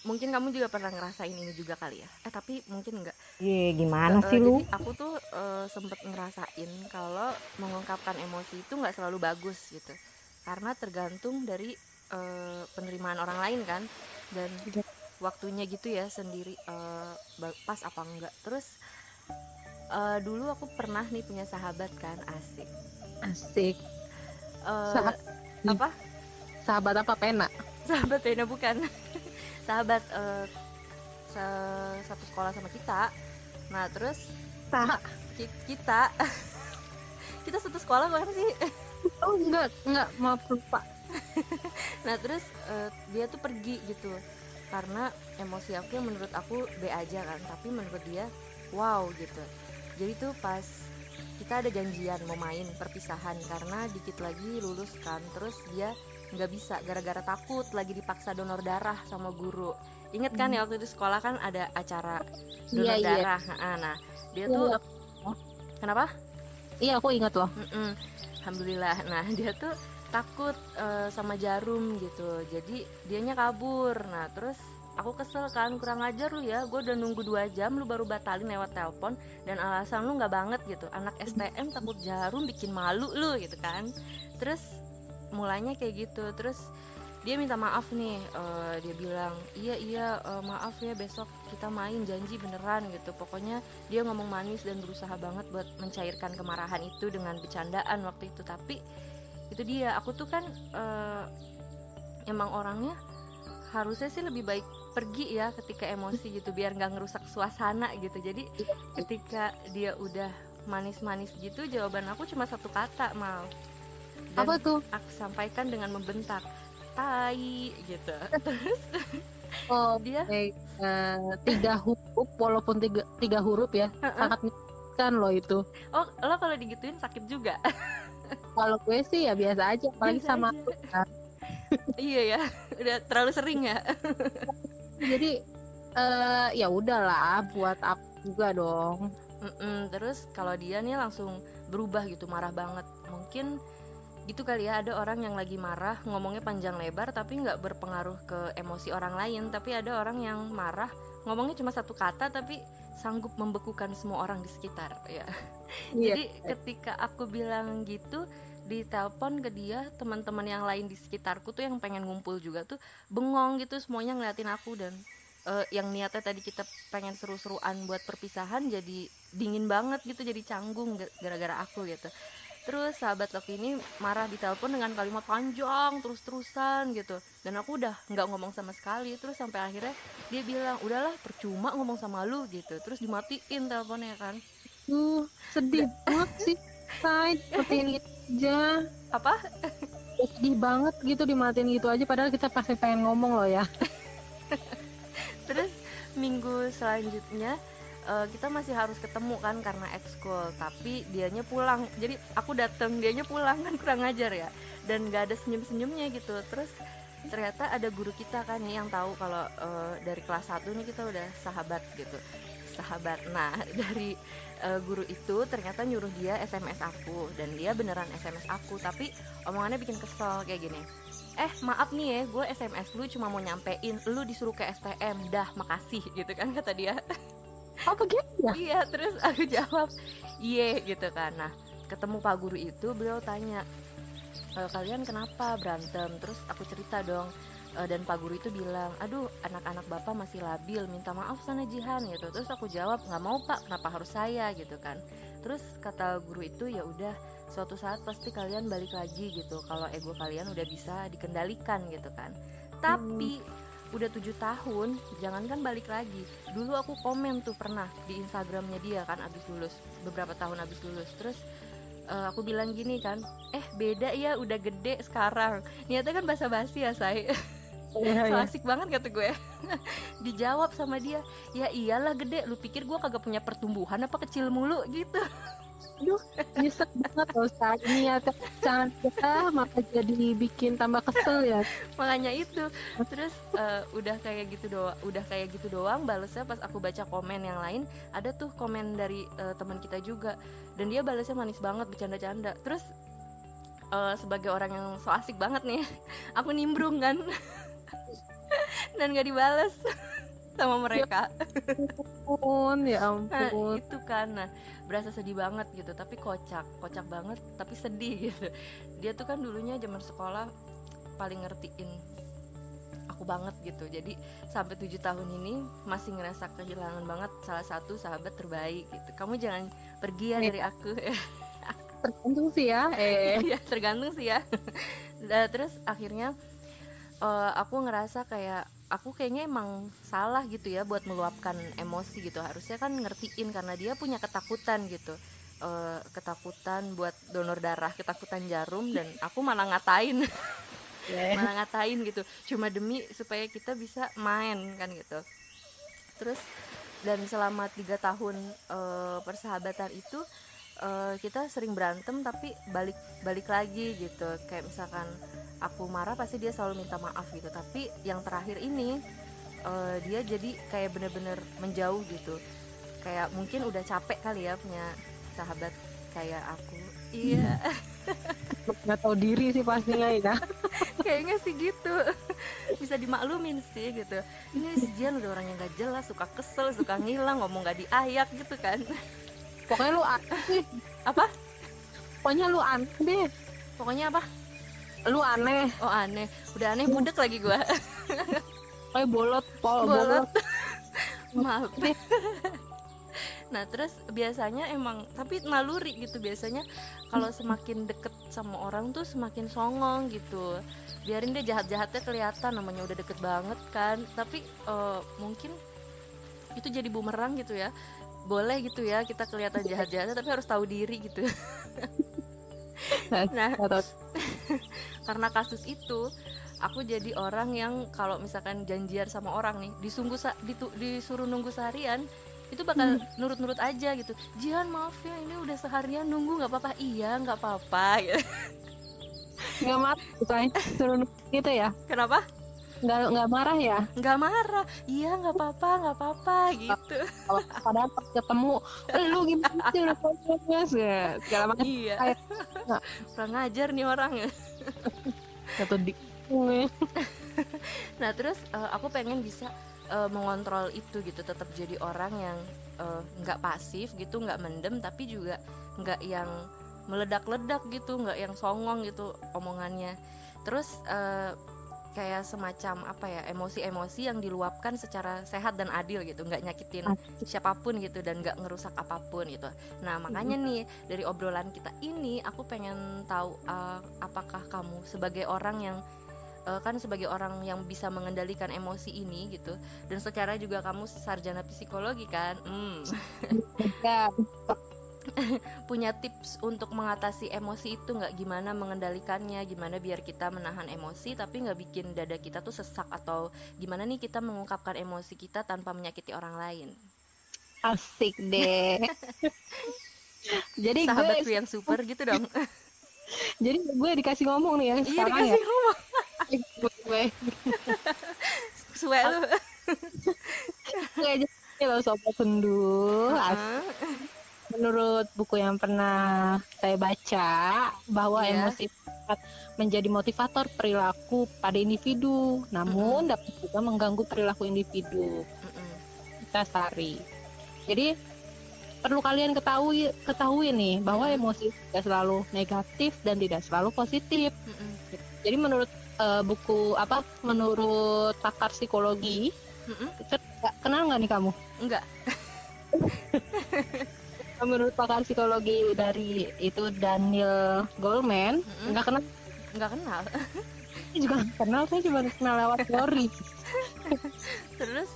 mungkin kamu juga pernah ngerasain ini juga kali ya? Eh tapi mungkin enggak Ye, gimana Eh, sih lu? aku tuh eh, sempet ngerasain kalau mengungkapkan emosi itu nggak selalu bagus gitu. Karena tergantung dari eh, penerimaan orang lain kan. Dan Iya. waktunya gitu ya sendiri ba- pas apa enggak terus eh, dulu aku pernah nih punya sahabat kan asik. Asik. Eh, Sahabat. apa? sahabat apa? Pena. Sahabat Vena bukan sahabat eh, se- satu sekolah sama kita. Nah terus Sah ki- kita kita satu sekolah bukan sih? Oh enggak enggak maaf lupa. Nah terus eh, dia tuh pergi gitu. Karena emosi aku yang menurut aku B aja kan tapi menurut dia wow gitu. Jadi tuh pas kita ada janjian mau main perpisahan karena dikit lagi lulus kan terus dia nggak bisa gara-gara takut lagi dipaksa donor darah sama guru inget kan ya waktu itu sekolah kan ada acara donor Iya, iya. darah Nah, nah dia Iya, tuh iya. kenapa iya aku ingat loh Mm-mm. Alhamdulillah. Nah dia tuh takut eh, sama jarum gitu. Jadi dianya kabur. Nah terus aku kesel kan kurang ajar lu ya. Gue udah nunggu dua jam lu baru batalin lewat telepon dan alasan lu nggak banget gitu. Anak STM takut jarum bikin malu lu gitu kan. Terus mulanya kayak gitu. Terus dia minta maaf nih. Eh, dia bilang iya iya eh, maaf ya besok kita main janji beneran gitu. Pokoknya dia ngomong manis dan berusaha banget buat mencairkan kemarahan itu dengan bercandaan waktu itu tapi itu dia aku tuh kan eh, emang orangnya harusnya sih lebih baik pergi ya ketika emosi gitu biar nggak ngerusak suasana gitu. Jadi ketika dia udah manis-manis gitu jawaban aku cuma satu kata mal. Dan apa tuh? aku sampaikan dengan membentak tai gitu. Terus oh dia baik. Eh, tiga huruf walaupun tiga tiga huruf ya sangat menyakitkan loh itu. Oh lo kalau digituin sakit juga? Kalau gue sih ya biasa aja Biasa sama aja. aku kan. iya ya udah terlalu sering ya jadi eh ya udahlah buat aku juga dong. Mm-mm, terus kalau dia nih langsung berubah gitu marah banget. Mungkin gitu kali ya ada orang yang lagi marah ngomongnya panjang lebar tapi nggak berpengaruh ke emosi orang lain. Tapi ada orang yang marah ngomongnya cuma satu kata tapi sanggup membekukan semua orang di sekitar ya. Iya. jadi ketika aku bilang gitu di telepon ke dia teman-teman yang lain di sekitarku tuh yang pengen ngumpul juga tuh bengong gitu semuanya ngeliatin aku dan eh, yang niatnya tadi kita pengen seru-seruan buat perpisahan jadi dingin banget gitu jadi canggung ga- gara-gara aku gitu. Terus sahabat Loki ini marah di telepon dengan kalimat panjang terus-terusan gitu dan aku udah nggak ngomong sama sekali. Terus sampai akhirnya dia bilang udahlah percuma ngomong sama lu gitu. Terus dimatiin teleponnya kan. Duh, sedih banget sih Say, seperti ini aja. Apa? Sedih banget gitu dimatiin gitu aja padahal kita pasti pengen ngomong loh ya. Terus minggu selanjutnya eh, kita masih harus ketemu kan karena ekskul tapi dianya pulang. Jadi aku dateng dianya pulang kan kurang ajar ya. Dan gak ada senyum senyumnya gitu. Terus ternyata ada guru kita kan yang tahu kalau eh, dari kelas 1 nih kita udah sahabat gitu. Sahabat. Nah dari eh, guru itu ternyata nyuruh dia SMS aku. Dan dia beneran SMS aku tapi omongannya bikin kesel kayak gini. Eh maaf nih ya gue SMS lu cuma mau nyampein lu disuruh ke STM dah makasih gitu kan kata dia. Oh begitu ya? Iya terus aku jawab iya gitu kan. Nah ketemu pak guru itu beliau tanya "E, kalian kenapa berantem? Terus aku cerita dong E, dan pak guru itu bilang aduh anak-anak bapak masih labil minta maaf sana Jihan gitu. Terus aku jawab nggak mau pak. Kenapa harus saya? gitu kan. Terus kata guru itu ya udah suatu saat pasti kalian balik lagi gitu. Kalau ego kalian udah bisa dikendalikan gitu kan. Tapi udah tujuh tahun jangankan balik lagi. Dulu aku komen tuh pernah di instagramnya dia kan abis lulus beberapa tahun abis lulus. Terus uh, aku bilang gini kan eh beda ya udah gede sekarang. Niatnya kan basa basi ya saya so iya. asik banget kata gue. Dijawab sama dia ya iyalah gede. Lu pikir gue kagak punya pertumbuhan apa kecil mulu? Gitu. Aduh, nyesek banget loh saat niat cantik maka jadi bikin tambah kesel ya. makanya itu. Terus eh, udah kayak gitu doang udah kayak gitu doang balesnya pas aku baca komen yang lain ada tuh komen dari eh, teman kita juga. Dan dia balesnya manis banget bercanda-canda. Terus eh, sebagai orang yang so asik banget nih aku nimbrung kan dan gak dibales sama mereka. Ampun, ya Nah ampun. itu kan. Nah berasa sedih banget gitu. Tapi kocak kocak banget tapi sedih gitu. Dia tuh kan dulunya zaman sekolah paling ngertiin aku banget gitu. Jadi sampai tujuh tahun ini masih ngerasa kehilangan banget salah satu sahabat terbaik gitu. Kamu jangan pergi ya Iya. dari aku Tergantung sih ya. Eh, ya tergantung sih ya. Nah, terus akhirnya eh, aku ngerasa kayak aku kayaknya emang salah gitu ya buat meluapkan emosi gitu. Harusnya kan ngertiin karena dia punya ketakutan gitu. Eh, ketakutan buat donor darah ketakutan jarum dan aku malah ngatain. Malah ngatain gitu. Cuma demi supaya kita bisa main kan gitu. Terus dan selama tiga tahun eh, persahabatan itu eh, kita sering berantem tapi balik balik lagi gitu. Kayak misalkan aku marah pasti dia selalu minta maaf gitu. Tapi yang terakhir ini eh, dia jadi kayak bener-bener menjauh gitu. Kayak mungkin udah capek kali ya punya sahabat kayak aku. Iya. Nggak tahu diri sih pastinya ya. kayaknya sih gitu. Bisa dimaklumin sih gitu. Ini si Jian udah orang yang gak jelas suka kesel suka ngilang ngomong gak diayak gitu kan Pokoknya lu aneh apa? Pokoknya lu aneh deh. pokoknya apa? Lu aneh. oh aneh. Udah aneh budek lagi gua. Kayak bolot, pol, bolot. bolot. maaf. Nah terus biasanya emang tapi naluri gitu biasanya. Kalau semakin deket sama orang tuh semakin songong gitu. Biarin dia jahat-jahatnya kelihatan. Namanya udah deket banget kan. Tapi eh, mungkin itu jadi bumerang gitu ya boleh gitu ya kita kelihatan jahat-jahatnya tapi harus tahu diri gitu nah tahu. karena kasus itu aku jadi orang yang kalau misalkan janjian sama orang nih ditu- disuruh nunggu seharian itu bakal nurut-nurut aja gitu Jihan maaf ya ini udah seharian nunggu nggak apa-apa iya nggak apa-apa gitu. Nggak marah. Bukan suruh gitu ya. kenapa Nggak, nggak marah ya. nggak marah iya nggak apa-apa nggak apa-apa gitu Kalau padahal pas ketemu, "Eh, lu gimana sih udah podcast ya. Segala macam. iya nggak. kurang ngajar nih orang ya Satu di. Nah terus eh, aku pengen bisa eh, mengontrol itu gitu, tetap jadi orang yang nggak pasif gitu, nggak mendem, tapi juga nggak yang meledak-ledak gitu, nggak yang songong gitu omongannya. Terus eh, kayak semacam apa ya emosi-emosi yang diluapkan secara sehat dan adil gitu, nggak nyakitin siapa pun gitu dan nggak ngerusak apa pun gitu. Nah makanya nih dari obrolan kita ini aku pengen tahu eh, apakah kamu sebagai orang yang eh, kan sebagai orang yang bisa mengendalikan emosi ini gitu dan secara juga kamu sarjana psikologi kan? Hmm, Ya, punya tips untuk mengatasi emosi itu nggak? Gimana mengendalikannya? Gimana biar kita menahan emosi tapi nggak bikin dada kita tuh sesak? Atau gimana nih kita mengungkapkan emosi kita tanpa menyakiti orang lain? Asik deh. jadi sahabatku gue, yang super gitu dong. Jadi gue dikasih ngomong nih ya iya sekarang ya. dikasih ngomong gue suwe lu. Gue jadi loh sobat sendu. Heeh. Menurut buku yang pernah saya baca bahwa Iya. emosi dapat menjadi motivator perilaku pada individu, namun dapat juga mengganggu perilaku individu. Mm-mm. Kita sari. Jadi perlu kalian ketahui ketahui nih bahwa emosi tidak selalu negatif dan tidak selalu positif. Mm-mm. Jadi menurut eh, buku apa? Menurut pakar psikologi, Mm-mm. Nggak- kenal nggak nih kamu? enggak Menurut pakar psikologi dari itu Daniel Goleman, nggak kenal nggak kenal juga nggak kenal saya cuma kenal lewat story Terus?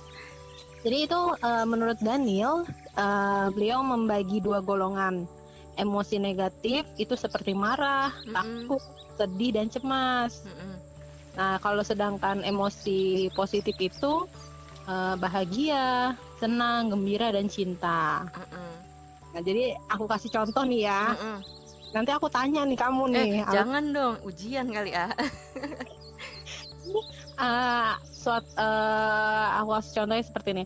jadi itu eh, menurut Daniel eh, beliau membagi dua golongan emosi negatif itu seperti marah Mm-mm. takut sedih dan cemas Mm-mm. nah kalau sedangkan emosi positif itu eh, bahagia senang gembira dan cinta Mm-mm. Nah jadi aku kasih contoh nih ya Mm-mm. nanti aku tanya nih kamu Eh, nih jangan dong, ujian kali ah. Ah, suat eh, aku kasih contohnya seperti ini.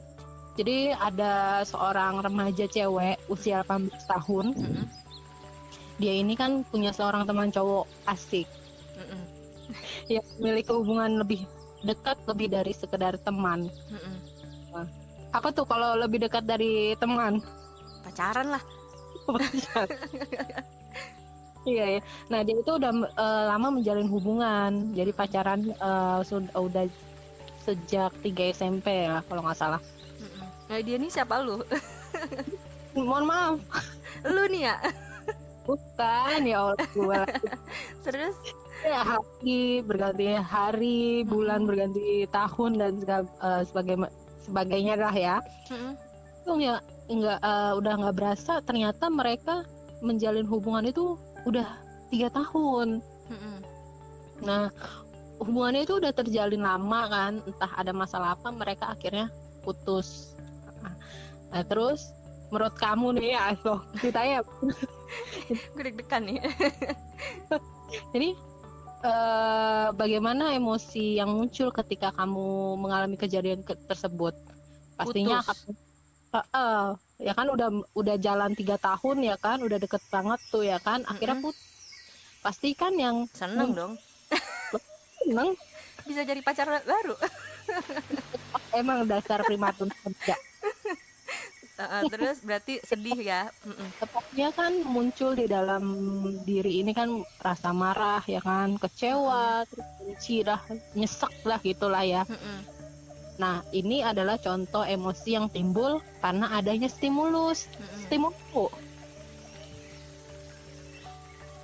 Jadi ada seorang remaja cewek usia 18 tahun. Mm-mm. Dia ini kan punya seorang teman cowok asik Mm-mm. yang memiliki hubungan lebih dekat lebih dari sekedar teman. Mm-mm. Apa tuh kalau lebih dekat dari teman? Pacaran lah. Iya ya. Nah dia itu udah eh, lama menjalin hubungan. Jadi pacaran eh, sudah udah sejak 3 SMP ya kalau nggak salah. Nah, dia nih siapa lu? Mohon maaf, lu nih ya. bukan ya Allah gue Terus? ya hari berganti hari bulan berganti tahun dan sega- eh, sebagai sebagainya lah ya Mm-mm. itu ya nggak eh, udah nggak berasa ternyata mereka menjalin hubungan itu udah tiga tahun Mm-mm. nah hubungannya itu udah terjalin lama kan entah ada masalah apa mereka akhirnya putus nah terus menurut kamu nih ya so ceritanya Gue deg-degan nih. Jadi eh, bagaimana emosi yang muncul ketika kamu mengalami kejadian ke- tersebut? Pastinya Putus. akan Eh, eh, ya kan udah udah jalan tiga tahun ya kan, udah deket banget tuh ya kan, akhirnya putus. Pasti kan yang Seneng dong. seneng Bisa jadi pacar baru. emang dasar primadona kerja. Uh-uh, terus berarti sedih ya. Tepatnya kan muncul di dalam diri ini kan rasa marah ya kan, kecewa, terus benci lah, nyesek lah gitulah ya. Nah, ini adalah contoh emosi yang timbul karena adanya stimulus. Mm-mm. Stimulus.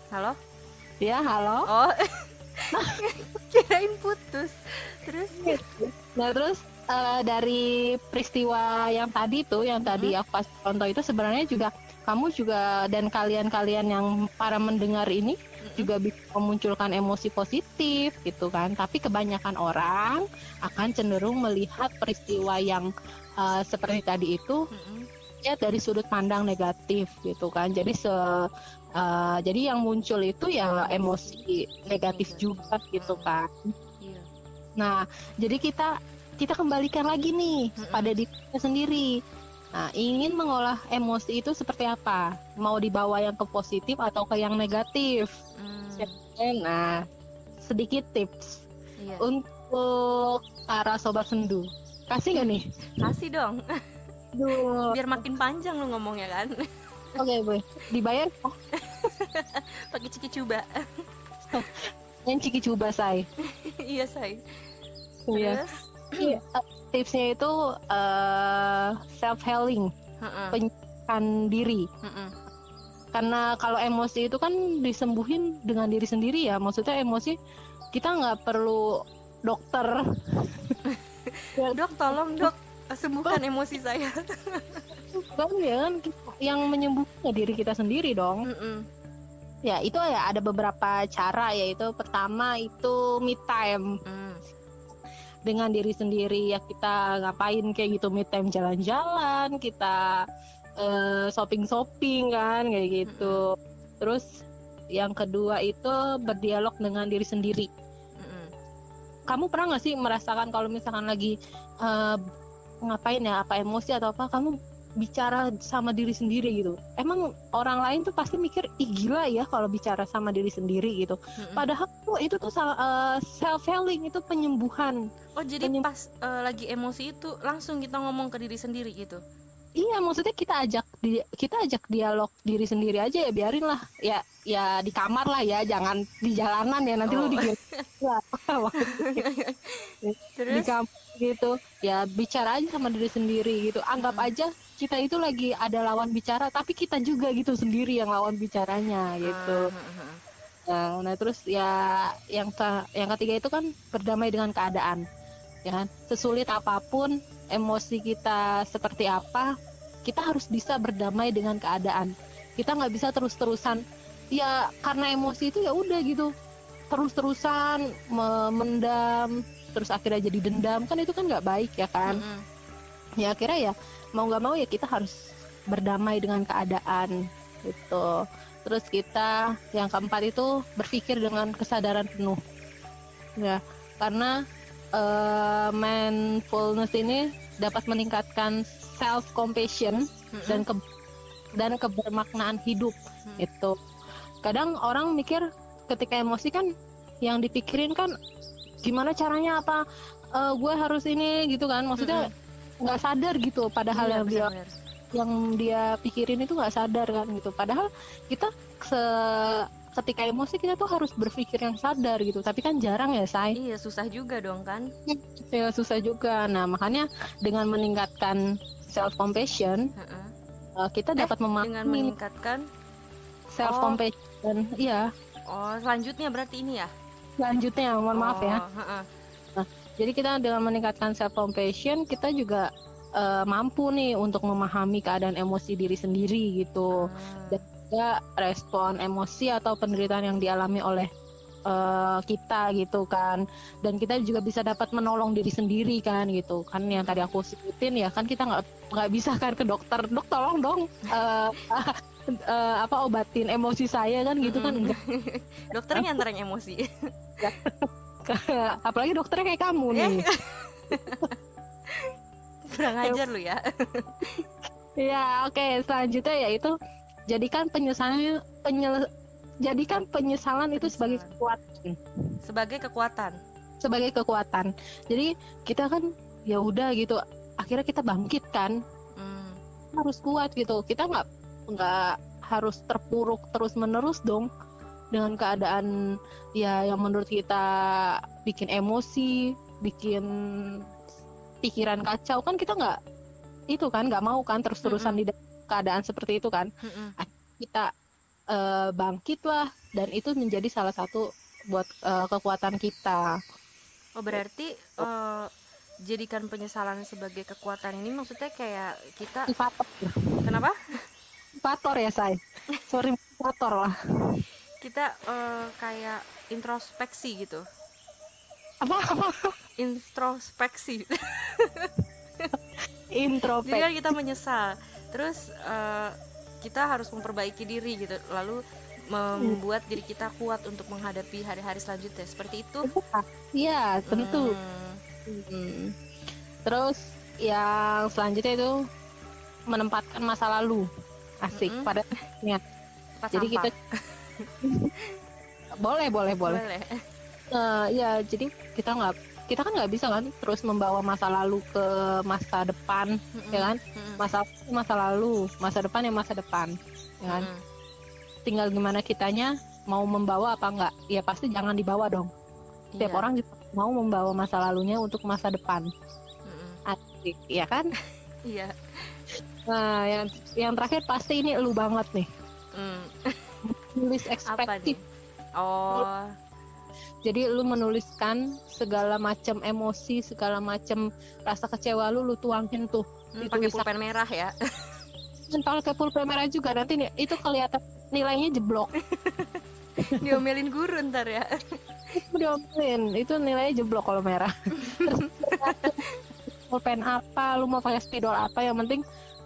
Halo? Ya, halo. Oh. Kirain putus. Terus? Nah, terus eh, dari peristiwa yang tadi tuh, yang tadi aku kasih contoh itu sebenarnya juga kamu juga dan kalian-kalian yang para mendengar ini juga bisa memunculkan emosi positif gitu kan. Tapi kebanyakan orang akan cenderung melihat peristiwa yang eh, seperti tadi itu Mm-mm. ya dari sudut pandang negatif gitu kan. Jadi se uh, jadi yang muncul itu ya emosi negatif juga gitu kan. Iya. nah jadi kita kita kembalikan lagi nih pada diri kita sendiri nah ingin mengolah emosi itu seperti apa mau dibawa yang ke positif atau ke yang negatif Mm, nah sedikit tips Iya. untuk para sobat sendu kasih nggak nih Kasih dong. Aduh. Biar makin panjang lu ngomongnya kan. Oke, boy. Dibayar oh, Pakai ciki coba. yang ciki coba say. iya, say. Iya. Terus? Iya, eh, tipsnya itu eh, self healing, penyembuhan diri. Mm-mm. Karena kalau emosi itu kan disembuhin dengan diri sendiri ya. Maksudnya emosi kita nggak perlu dokter. Dok, tolong dok sembuhkan emosi saya. Kan ya kan yang menyembuhkan diri kita sendiri dong. Mm-mm. Ya, itu ya ada beberapa cara yaitu pertama itu me time Mm. Dengan diri sendiri ya kita ngapain kayak gitu me time jalan-jalan kita eh, shopping-shopping kan kayak gitu. Terus yang kedua itu berdialog dengan diri sendiri. Mm-mm. kamu pernah nggak sih merasakan kalau misalkan lagi eh, ngapain ya apa emosi atau apa kamu bicara sama diri sendiri gitu emang orang lain tuh pasti mikir ih gila ya kalau bicara sama diri sendiri gitu Mm-mm. padahal tuh itu tuh self healing itu penyembuhan Oh jadi Penyem- pas eh, lagi emosi itu langsung kita ngomong ke diri sendiri gitu. Iya, maksudnya kita ajak di, kita ajak dialog diri sendiri aja ya biarin lah. Ya ya di kamar lah ya, jangan di jalanan ya nanti lu Oh. dikira di Terus? kamar gitu. Ya bicara aja sama diri sendiri gitu. Anggap Hmm. aja kita itu lagi ada lawan bicara tapi kita juga gitu sendiri yang lawan bicaranya gitu. Ah. Nah, nah terus ya yang yang ketiga itu kan berdamai dengan keadaan. Ya kan? Sesulit apa pun emosi kita seperti apa, kita harus bisa berdamai dengan keadaan. Kita nggak bisa terus-terusan ya karena emosi itu ya udah gitu. Terus-terusan memendam terus akhirnya jadi dendam kan itu kan nggak baik ya kan. Mm-mm. Ya akhirnya ya mau nggak mau ya kita harus berdamai dengan keadaan gitu. Terus kita yang keempat itu berpikir dengan kesadaran penuh. Ya, karena eh, mindfulness ini dapat meningkatkan self compassion Mm-mm. dan ke dan kebermaknaan hidup Hmm. itu. Kadang orang mikir ketika emosi kan yang dipikirin kan gimana caranya apa eh, gue harus ini gitu kan. Maksudnya nggak sadar gitu padahal Iya, yang dia yang dia pikirin itu nggak sadar kan gitu padahal kita se ketika emosi kita tuh harus berpikir yang sadar gitu tapi kan jarang ya say Iya susah juga dong kan. ya susah juga nah makanya dengan meningkatkan self compassion Heeh. kita Eh, dapat Dengan memahami meningkatkan. self compassion iya Oh selanjutnya berarti ini ya. Selanjutnya mohon maaf ya. Oh, heeh. jadi kita dengan meningkatkan self compassion kita juga eh, mampu nih untuk memahami keadaan emosi diri sendiri gitu. Ah. juga respon emosi atau penderitaan yang dialami oleh eh, kita gitu kan. Dan kita juga bisa dapat menolong diri sendiri kan gitu. Kan yang tadi aku sebutin ya kan kita nggak nggak bisa kan ke dokter. Dok tolong dong eh, eh, apa obatin emosi saya kan gitu kan Mm-mm. enggak Dokternya nganterin emosi. apalagi dokternya kayak kamu Eh. nih Kurang ajar lu ya. ya oke selanjutnya yaitu jadikan penyesalan penyel jadikan penyesalan itu sebagai Penyesalan. kekuatan Sebagai kekuatan. sebagai kekuatan. Jadi kita kan ya udah gitu. Akhirnya kita bangkit kan, Hmm. harus kuat gitu. Kita nggak nggak harus terpuruk terus menerus dong dengan keadaan ya yang menurut kita bikin emosi, bikin pikiran kacau kan kita nggak itu kan nggak mau kan terus terusan di dalam keadaan seperti itu kan Mm-mm. kita eh, bangkit lah dan itu menjadi salah satu buat eh, kekuatan kita Oh berarti eh, jadikan penyesalan sebagai kekuatan ini maksudnya kayak kita kenapa? Motivator ya say sorry motivator lah Kita eh, kayak introspeksi gitu. apa apa Introspeksi. Jadi introvert kan kita menyesal. Terus eh, kita harus memperbaiki diri gitu. Lalu membuat diri kita kuat untuk menghadapi hari-hari selanjutnya. Seperti itu. iya tentu Hmm. Hmm. terus yang selanjutnya itu menempatkan masa lalu asik Mm-mm. pada Tempat jadi sampah. kita boleh boleh boleh boleh. Eh, ya jadi kita nggak kita kan nggak bisa kan terus membawa masa lalu ke masa depan Mm-mm. ya kan masa masa lalu masa depan ya masa depan ya kan tinggal gimana kitanya mau membawa apa enggak ya pasti jangan dibawa dong setiap Iya. orang mau membawa masa lalunya untuk masa depan Mm-mm. asik ya kan Iya. Nah yang yang terakhir pasti ini lu banget nih Mm. nulis Apa ekspresif nih? Oh. jadi lu menuliskan segala macam emosi segala macam rasa kecewa lu lu tuangin tuh Hmm, Di pakai pulpen merah ya. dan pakai pulpen merah juga nanti nih, itu kelihatan nilainya jeblok Diomelin guru ntar ya. diomelin itu nilainya jeblok kalau merah Terus pulpen apa lu mau pakai spidol apa yang penting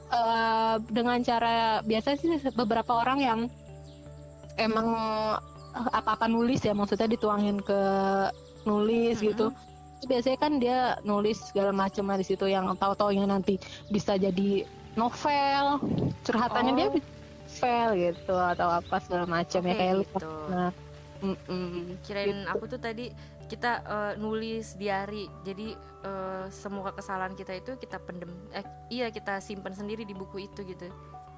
eh, dengan cara biasa sih beberapa orang yang emang apa apa nulis ya maksudnya dituangin ke nulis Mm-mm. gitu Itu biasanya kan dia nulis segala macam di situ yang tahu-tahu yang nanti bisa jadi novel curhatannya Oh. dia novel gitu atau apa segala macam ya Oke, kayak gitu. Nah, mm-mm. Kirain Gitu. aku tuh tadi kita eh, nulis diary. Jadi eh, semua kesalahan kita itu kita pendem eh iya kita simpan sendiri di buku itu gitu.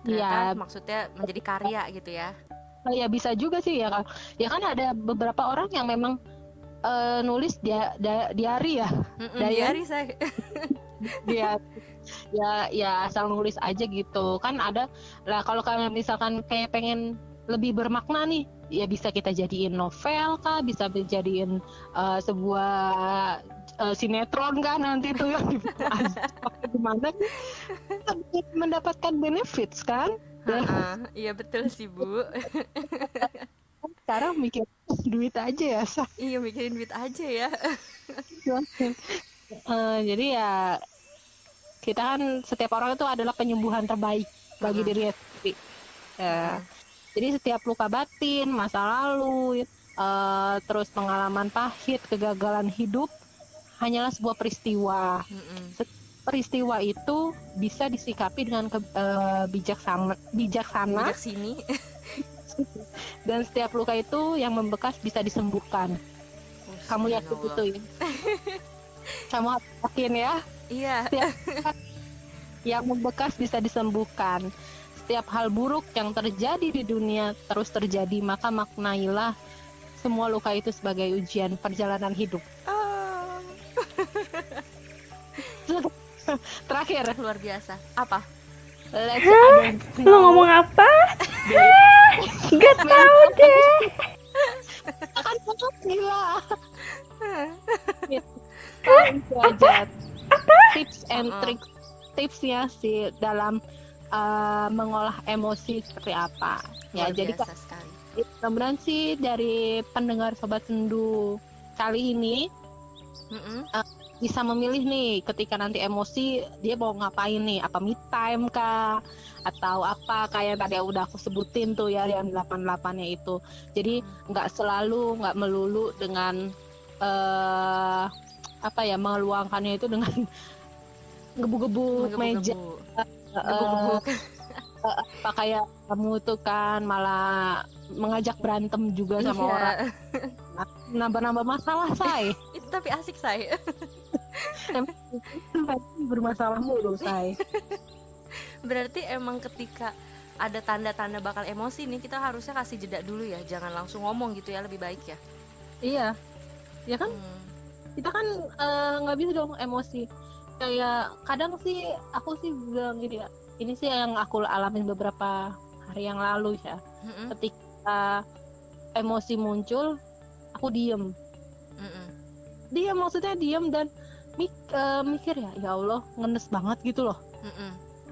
Ternyata Iya. maksudnya menjadi karya gitu ya. Nah, ya bisa juga sih ya kan. Ya kan ada beberapa orang yang memang eh, nulis dia dia diary ya. Mm-mm, Diary. diary saya. Dia ya ya asal nulis aja gitu. Kan ada lah kalau kalian misalkan kayak pengen lebih bermakna nih, ya bisa kita jadiin novel kah bisa dijadiin uh, sebuah uh, sinetron kan nanti tuh yang gimana mendapatkan benefits kan? Iya betul sih bu. Sekarang mikir duit aja ya Sa. iya mikirin duit aja ya. Uh, jadi ya kita kan setiap orang itu adalah penyembuhan terbaik bagi dirinya sendiri. Ya jadi setiap luka batin masa lalu uh, terus pengalaman pahit kegagalan hidup hanyalah sebuah peristiwa. Mm-mm. peristiwa itu bisa disikapi dengan ke, uh, bijaksana bijaksana. Bijak sini dan setiap luka itu yang membekas bisa disembuhkan. Kamu yakin itu ya? Kamu yakin ya? Iya. Yang membekas bisa disembuhkan setiap hal buruk yang terjadi di dunia terus terjadi maka maknailah semua luka itu sebagai ujian perjalanan hidup. Ah, terakhir. Luar biasa. Apa? Let's ada Lo ngomong apa? Gak tahu deh. kan gila itu aja tips and Uh-uh. tricks tipsnya sih dalam uh, mengolah emosi seperti apa. Ya luar jadi biasa sekali. mudah-mudahan sih dari pendengar sobat sendu kali ini Mm-mm. bisa memilih nih ketika nanti emosi dia mau ngapain nih. Apa me time kah? Atau apa? Kayak tadi udah aku sebutin tuh ya yang 88 nya itu. Jadi nggak selalu nggak melulu dengan eh apa ya meluangkannya itu dengan gebu-gebu. meja Gebuk-gebuk. apa kayak kamu tuh kan malah mengajak berantem juga sama Iya. orang. Nambah-nambah masalah say. Itu tapi asik saya bermasalah mulu say. Berarti emang ketika ada tanda-tanda bakal emosi nih kita harusnya kasih jeda dulu ya. Jangan langsung ngomong gitu ya lebih baik ya. Iya. Ya kan? Hmm. kita kan eh, nggak bisa dong emosi kayak kadang sih aku sih bilang gini ya ini sih yang aku alamin beberapa hari yang lalu ya Mm-mm. ketika emosi muncul aku diem Mm-mm. diam maksudnya diem dan mik- eh, mikir ya ya Allah ngenes banget gitu loh.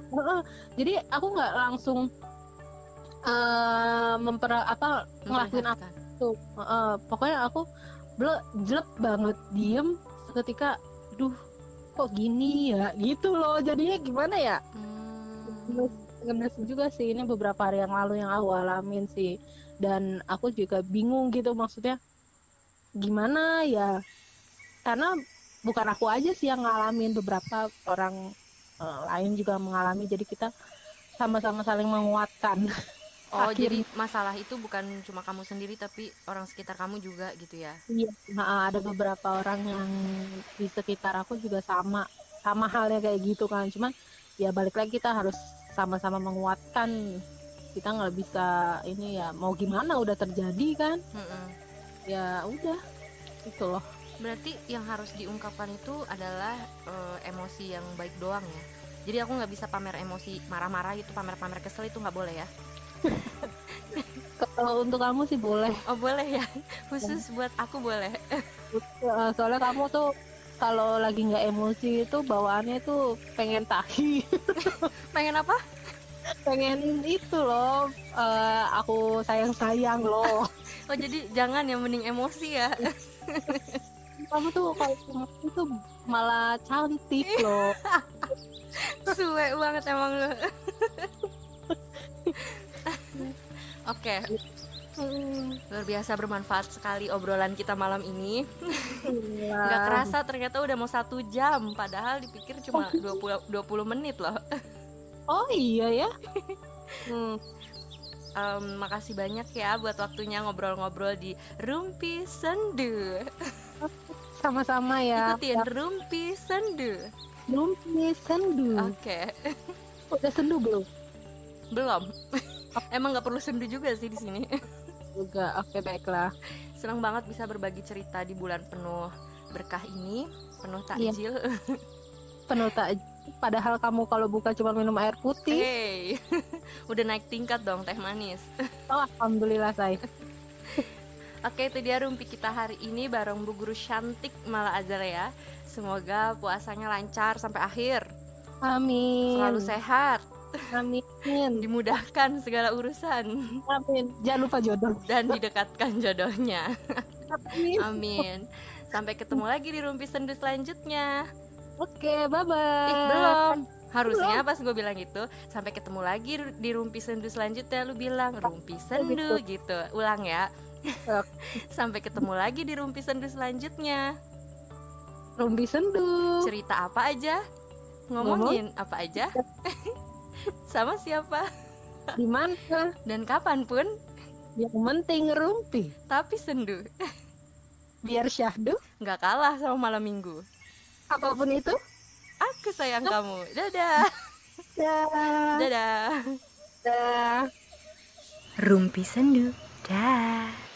Heeh. jadi aku nggak langsung eh memper apa ngelakuin apa tuh pokoknya aku ble jelek banget diem seketika duh kok gini ya? Gitu loh. Jadinya gimana ya? Hmm. ngenes juga sih. Ini beberapa hari yang lalu yang aku alamin sih. Dan aku juga bingung gitu. Maksudnya gimana ya? Karena bukan aku aja sih yang ngalamin. Beberapa orang eh, lain juga mengalami. Jadi kita sama-sama saling menguatkan oh jadi masalah itu bukan cuma kamu sendiri tapi orang sekitar kamu juga gitu ya Iya, nah, ada beberapa orang yang di sekitar aku juga sama sama halnya kayak gitu kan. Cuman ya balik lagi kita harus sama-sama menguatkan. Kita nggak bisa ini ya mau gimana udah terjadi kan. Mm-mm. Ya udah itu loh. berarti yang harus diungkapkan itu adalah eh, emosi yang baik doang ya jadi aku nggak bisa pamer emosi marah-marah itu pamer-pamer kesel itu nggak boleh ya Kalau untuk kamu sih boleh. oh boleh ya khusus buat aku boleh Eh, Soalnya kamu tuh kalau lagi nggak emosi itu bawaannya tuh pengen tahi, pengen apa pengen itu loh. eh, aku sayang-sayang loh. oh jadi jangan yang mending emosi ya kamu tuh kalau emosi tuh malah cantik loh. suwe banget emang lu oke. Luar biasa bermanfaat sekali obrolan kita malam ini. Nggak kerasa ternyata udah mau satu jam padahal dipikir cuma 20 20 menit loh. Oh iya ya. Hmm, Em, makasih banyak ya buat waktunya ngobrol-ngobrol di Rumpi Sendu. Sama-sama ya. ikutin Rumpi Sendu. Lumpi sendu. oke. Udah sendu belum? belum emang nggak perlu sendu juga sih di sini Juga. Oke baiklah. senang banget bisa berbagi cerita di bulan penuh berkah ini penuh Iya. takjil Penuh tak. Padahal kamu kalau buka cuma minum air putih. hey udah naik tingkat dong teh manis Oh, alhamdulillah say. Oke itu dia rumpi kita hari ini bareng Bu Guru Cantik Mala Azalea Semoga puasanya lancar sampai akhir Amin. Selalu sehat Amin. Dimudahkan segala urusan. Amin. Jangan lupa jodoh. Dan didekatkan jodohnya. Amin. Amin. Sampai ketemu lagi di rumpi sendu selanjutnya. Oke, bye bye. Ih belum. Harusnya pas gue bilang gitu Sampai ketemu lagi di rumpi sendu selanjutnya Lu bilang rumpi sendu gitu. Ulang ya. Sampai ketemu lagi di rumpi sendu selanjutnya. Rumpi sendu. Cerita apa aja? Ngomongin apa aja Sama siapa Di mana? Dan kapan pun Yang penting rumpi. Tapi sendu Biar syahdu. nggak kalah sama malam minggu Apa pun itu. Aku sayang kamu Dadah Dah. Dadah Dah. Rumpi sendu Dah